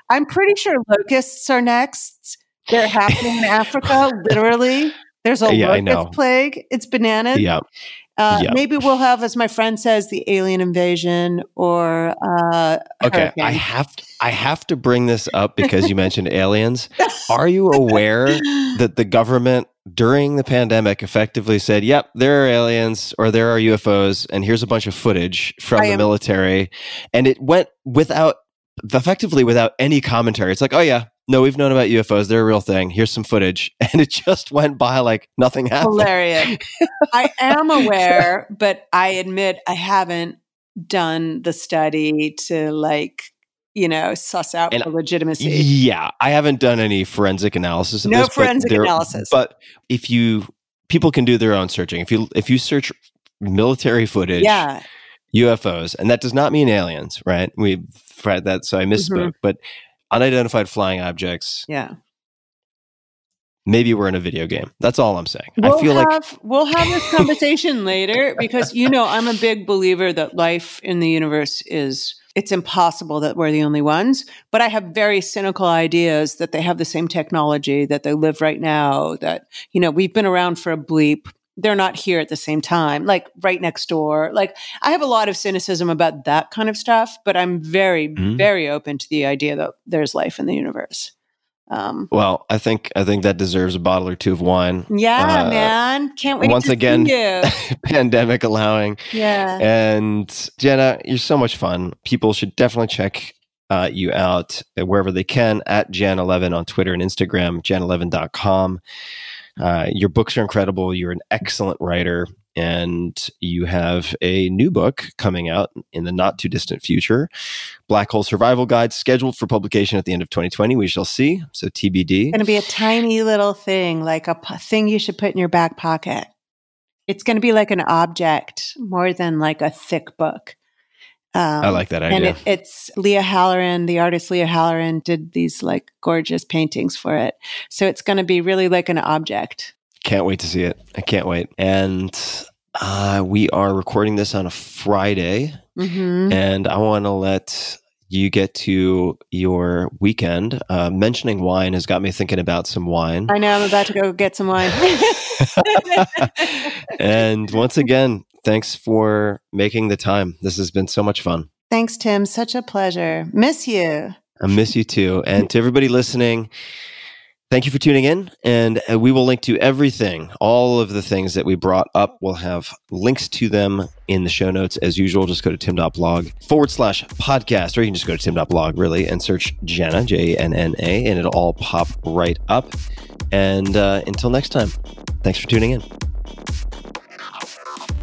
i'm pretty sure locusts are next they're happening in africa literally there's a Yeah, locust plague it's bananas Yeah. Uh, Yeah. Maybe we'll have, as my friend says, the alien invasion or uh, Okay, I have to, I have to bring this up because you mentioned aliens. Are you aware that the government during the pandemic effectively said, "Yep, there are aliens or there are UFOs, and here's a bunch of footage from I the am- military," and it went without, effectively without any commentary. It's like, "Oh yeah, no, we've known about UFOs; they're a real thing. Here's some footage," and it just went by like nothing happened. Hilarious. I am aware, but I admit I haven't done the study to like, you know, suss out And- the legitimacy. Yeah, I haven't done any forensic analysis. Of No this, but forensic there- analysis. But if you people can do their own searching. If you if you search military footage, Yeah. UFOs, and that does not mean aliens, right? We tried that, so I misspoke. Mm-hmm. But unidentified flying objects. Yeah. Maybe we're in a video game. That's all I'm saying. We'll I feel like we'll have this conversation later because you know I'm a big believer that life in the universe is it's impossible that we're the only ones. But I have very cynical ideas that they have the same technology, that they live right now, that you know we've been around for a bleep. They're not here at the same time, like right next door. Like I have a lot of cynicism about that kind of stuff, but I'm very, Mhm. very open to the idea that there's life in the universe. Um, well, I think I think that deserves a bottle or two of wine. yeah, Uh, man, can't wait. once to again- see you. Pandemic allowing. Yeah. And Janna, you're so much fun. People should definitely check uh, you out wherever they can at jannalevin on Twitter and Instagram, jannalevin.com. Uh, your books are incredible. You're an excellent writer, and you have a new book coming out in the not too distant future Black Hole Survival Guide, scheduled for publication at the end of 2020. We shall see. So, TBD. It's going to be a tiny little thing, like a p- thing you should put in your back pocket. It's going to be like an object more than like a thick book. Um, I like that And idea. it, it's Lia Halloran, the artist Lia Halloran, did these like gorgeous paintings for it. So it's going to be really like an object. Can't wait to see it. I can't wait. And uh, we are recording this on a Friday, hmm and I want to let you get to your weekend. Uh, mentioning wine has got me thinking about some wine. I know I'm about to go get some wine. and once again, thanks for making the time. This has been so much fun. Thanks, Tim. Such a pleasure. Miss you. I miss you too. And to everybody listening, thank you for tuning in. And uh, we will link to everything, all of the things that we brought up. We'll have links to them in the show notes as usual. Just go to tim.blog forward slash podcast, or you can just go to tim.blog really and search Janna, J N N A, and it'll all pop right up. And uh, until next time, thanks for tuning in.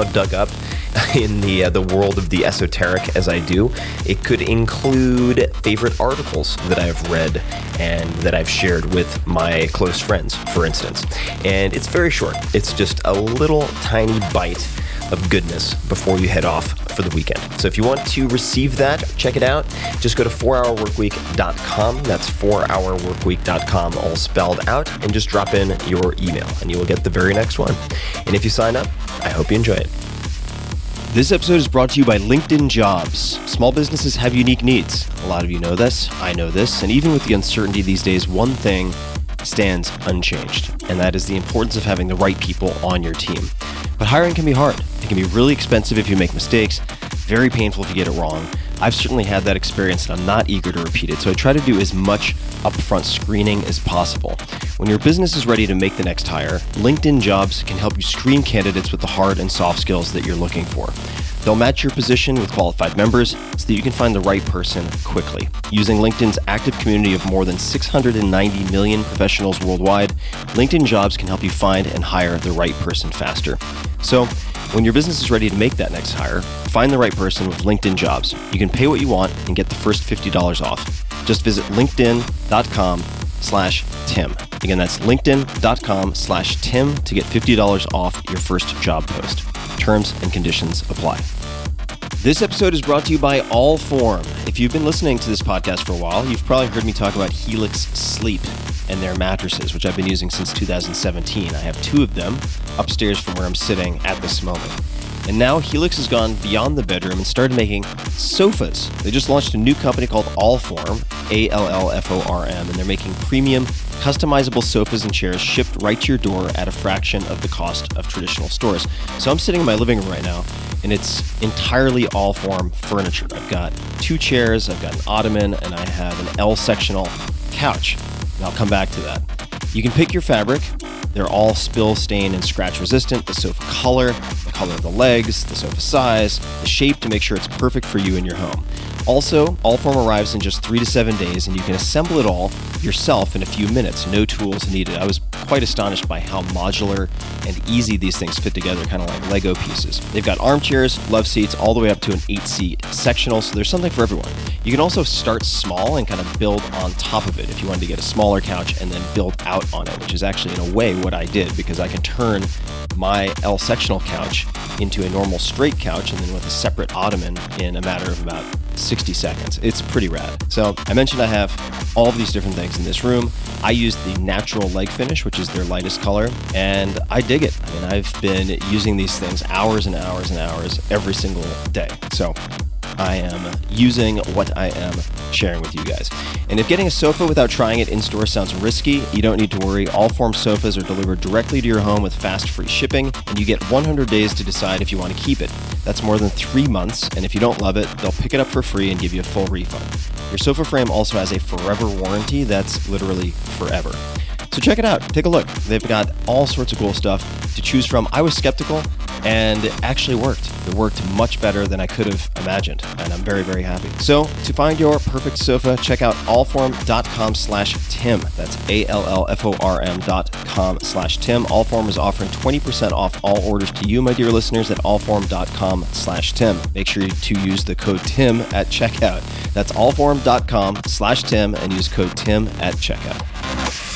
dug up in the uh, the world of the esoteric as I do. It could include favorite articles that I've read and that I've shared with my close friends, for instance. And it's very short. It's just a little tiny bite of goodness before you head off for the weekend. So if you want to receive that, check it out. Just go to 4hourworkweek.com. That's 4hourworkweek.com, all spelled out, and just drop in your email, and you will get the very next one. And if you sign up, I hope you enjoy it. This episode is brought to you by LinkedIn Jobs. Small businesses have unique needs. A lot of you know this. I know this. And even with the uncertainty these days, one thing stands unchanged, and that is the importance of having the right people on your team. But hiring can be hard. It can be really expensive if you make mistakes, very painful if you get it wrong. I've certainly had that experience and I'm not eager to repeat it, so I try to do as much upfront screening as possible. When your business is ready to make the next hire, LinkedIn Jobs can help you screen candidates with the hard and soft skills that you're looking for. They'll match your position with qualified members so that you can find the right person quickly. Using LinkedIn's active community of more than 690 million professionals worldwide, LinkedIn Jobs can help you find and hire the right person faster. So, when your business is ready to make that next hire, find the right person with LinkedIn Jobs. You can pay what you want and get the first $50 off. Just visit linkedin.com slash Tim. Again, that's linkedin.com slash Tim to get $50 off your first job post. Terms and conditions apply. This episode is brought to you by Allform. If you've been listening to this podcast for a while, you've probably heard me talk about Helix Sleep. and their mattresses, which I've been using since 2017. I have two of them upstairs from where I'm sitting at this moment. And now Helix has gone beyond the bedroom and started making sofas. They just launched a new company called Allform, A L L F O R M, and they're making premium, customizable sofas and chairs shipped right to your door at a fraction of the cost of traditional stores. So I'm sitting in my living room right now, and it's entirely Allform furniture. I've got two chairs, I've got an ottoman, and I have an L sectional couch. And I'll come back to that. You can pick your fabric. They're all spill, stain, and scratch resistant. The sofa color, the color of the legs, the sofa size, the shape to make sure it's perfect for you and your home. Also, Allform arrives in just three to seven days, and you can assemble it all yourself in a few minutes. No tools needed. I was quite astonished by how modular and easy these things fit together, kind of like Lego pieces. They've got armchairs, love seats, all the way up to an eight seat sectional, so there's something for everyone. You can also start small and kind of build on top of it if you wanted to get a smaller couch and then build out on it, which is actually, in a way, what I did because I can turn my L sectional couch into a normal straight couch and then with a separate ottoman in a matter of about 60 seconds. It's pretty rad. So I mentioned I have all of these different things in this room. I used the natural leg finish, which is their lightest color, and I dig it. I mean, I've been using these things hours and hours and hours every single day. So I am using what I am sharing with you guys. And if getting a sofa without trying it in store sounds risky, you don't need to worry. Allform sofas are delivered directly to your home with fast free shipping, and you get 100 days to decide if you want to keep it. That's more than three months, and if you don't love it, they'll pick it up for free and give you a full refund. Your sofa frame also has a forever warranty that's literally forever. So check it out. Take a look. They've got all sorts of cool stuff to choose from. I was skeptical, and it actually worked. It worked much better than I could have imagined, and I'm very, very happy. So to find your perfect sofa, check out allform.com slash Tim. That's A-L-L-F-O-R-M dot com slash Tim. Allform is offering 20% off all orders to you, my dear listeners, at allform.com slash Tim. Make sure to use the code TIM at checkout. That's allform.com slash Tim and use code TIM at checkout.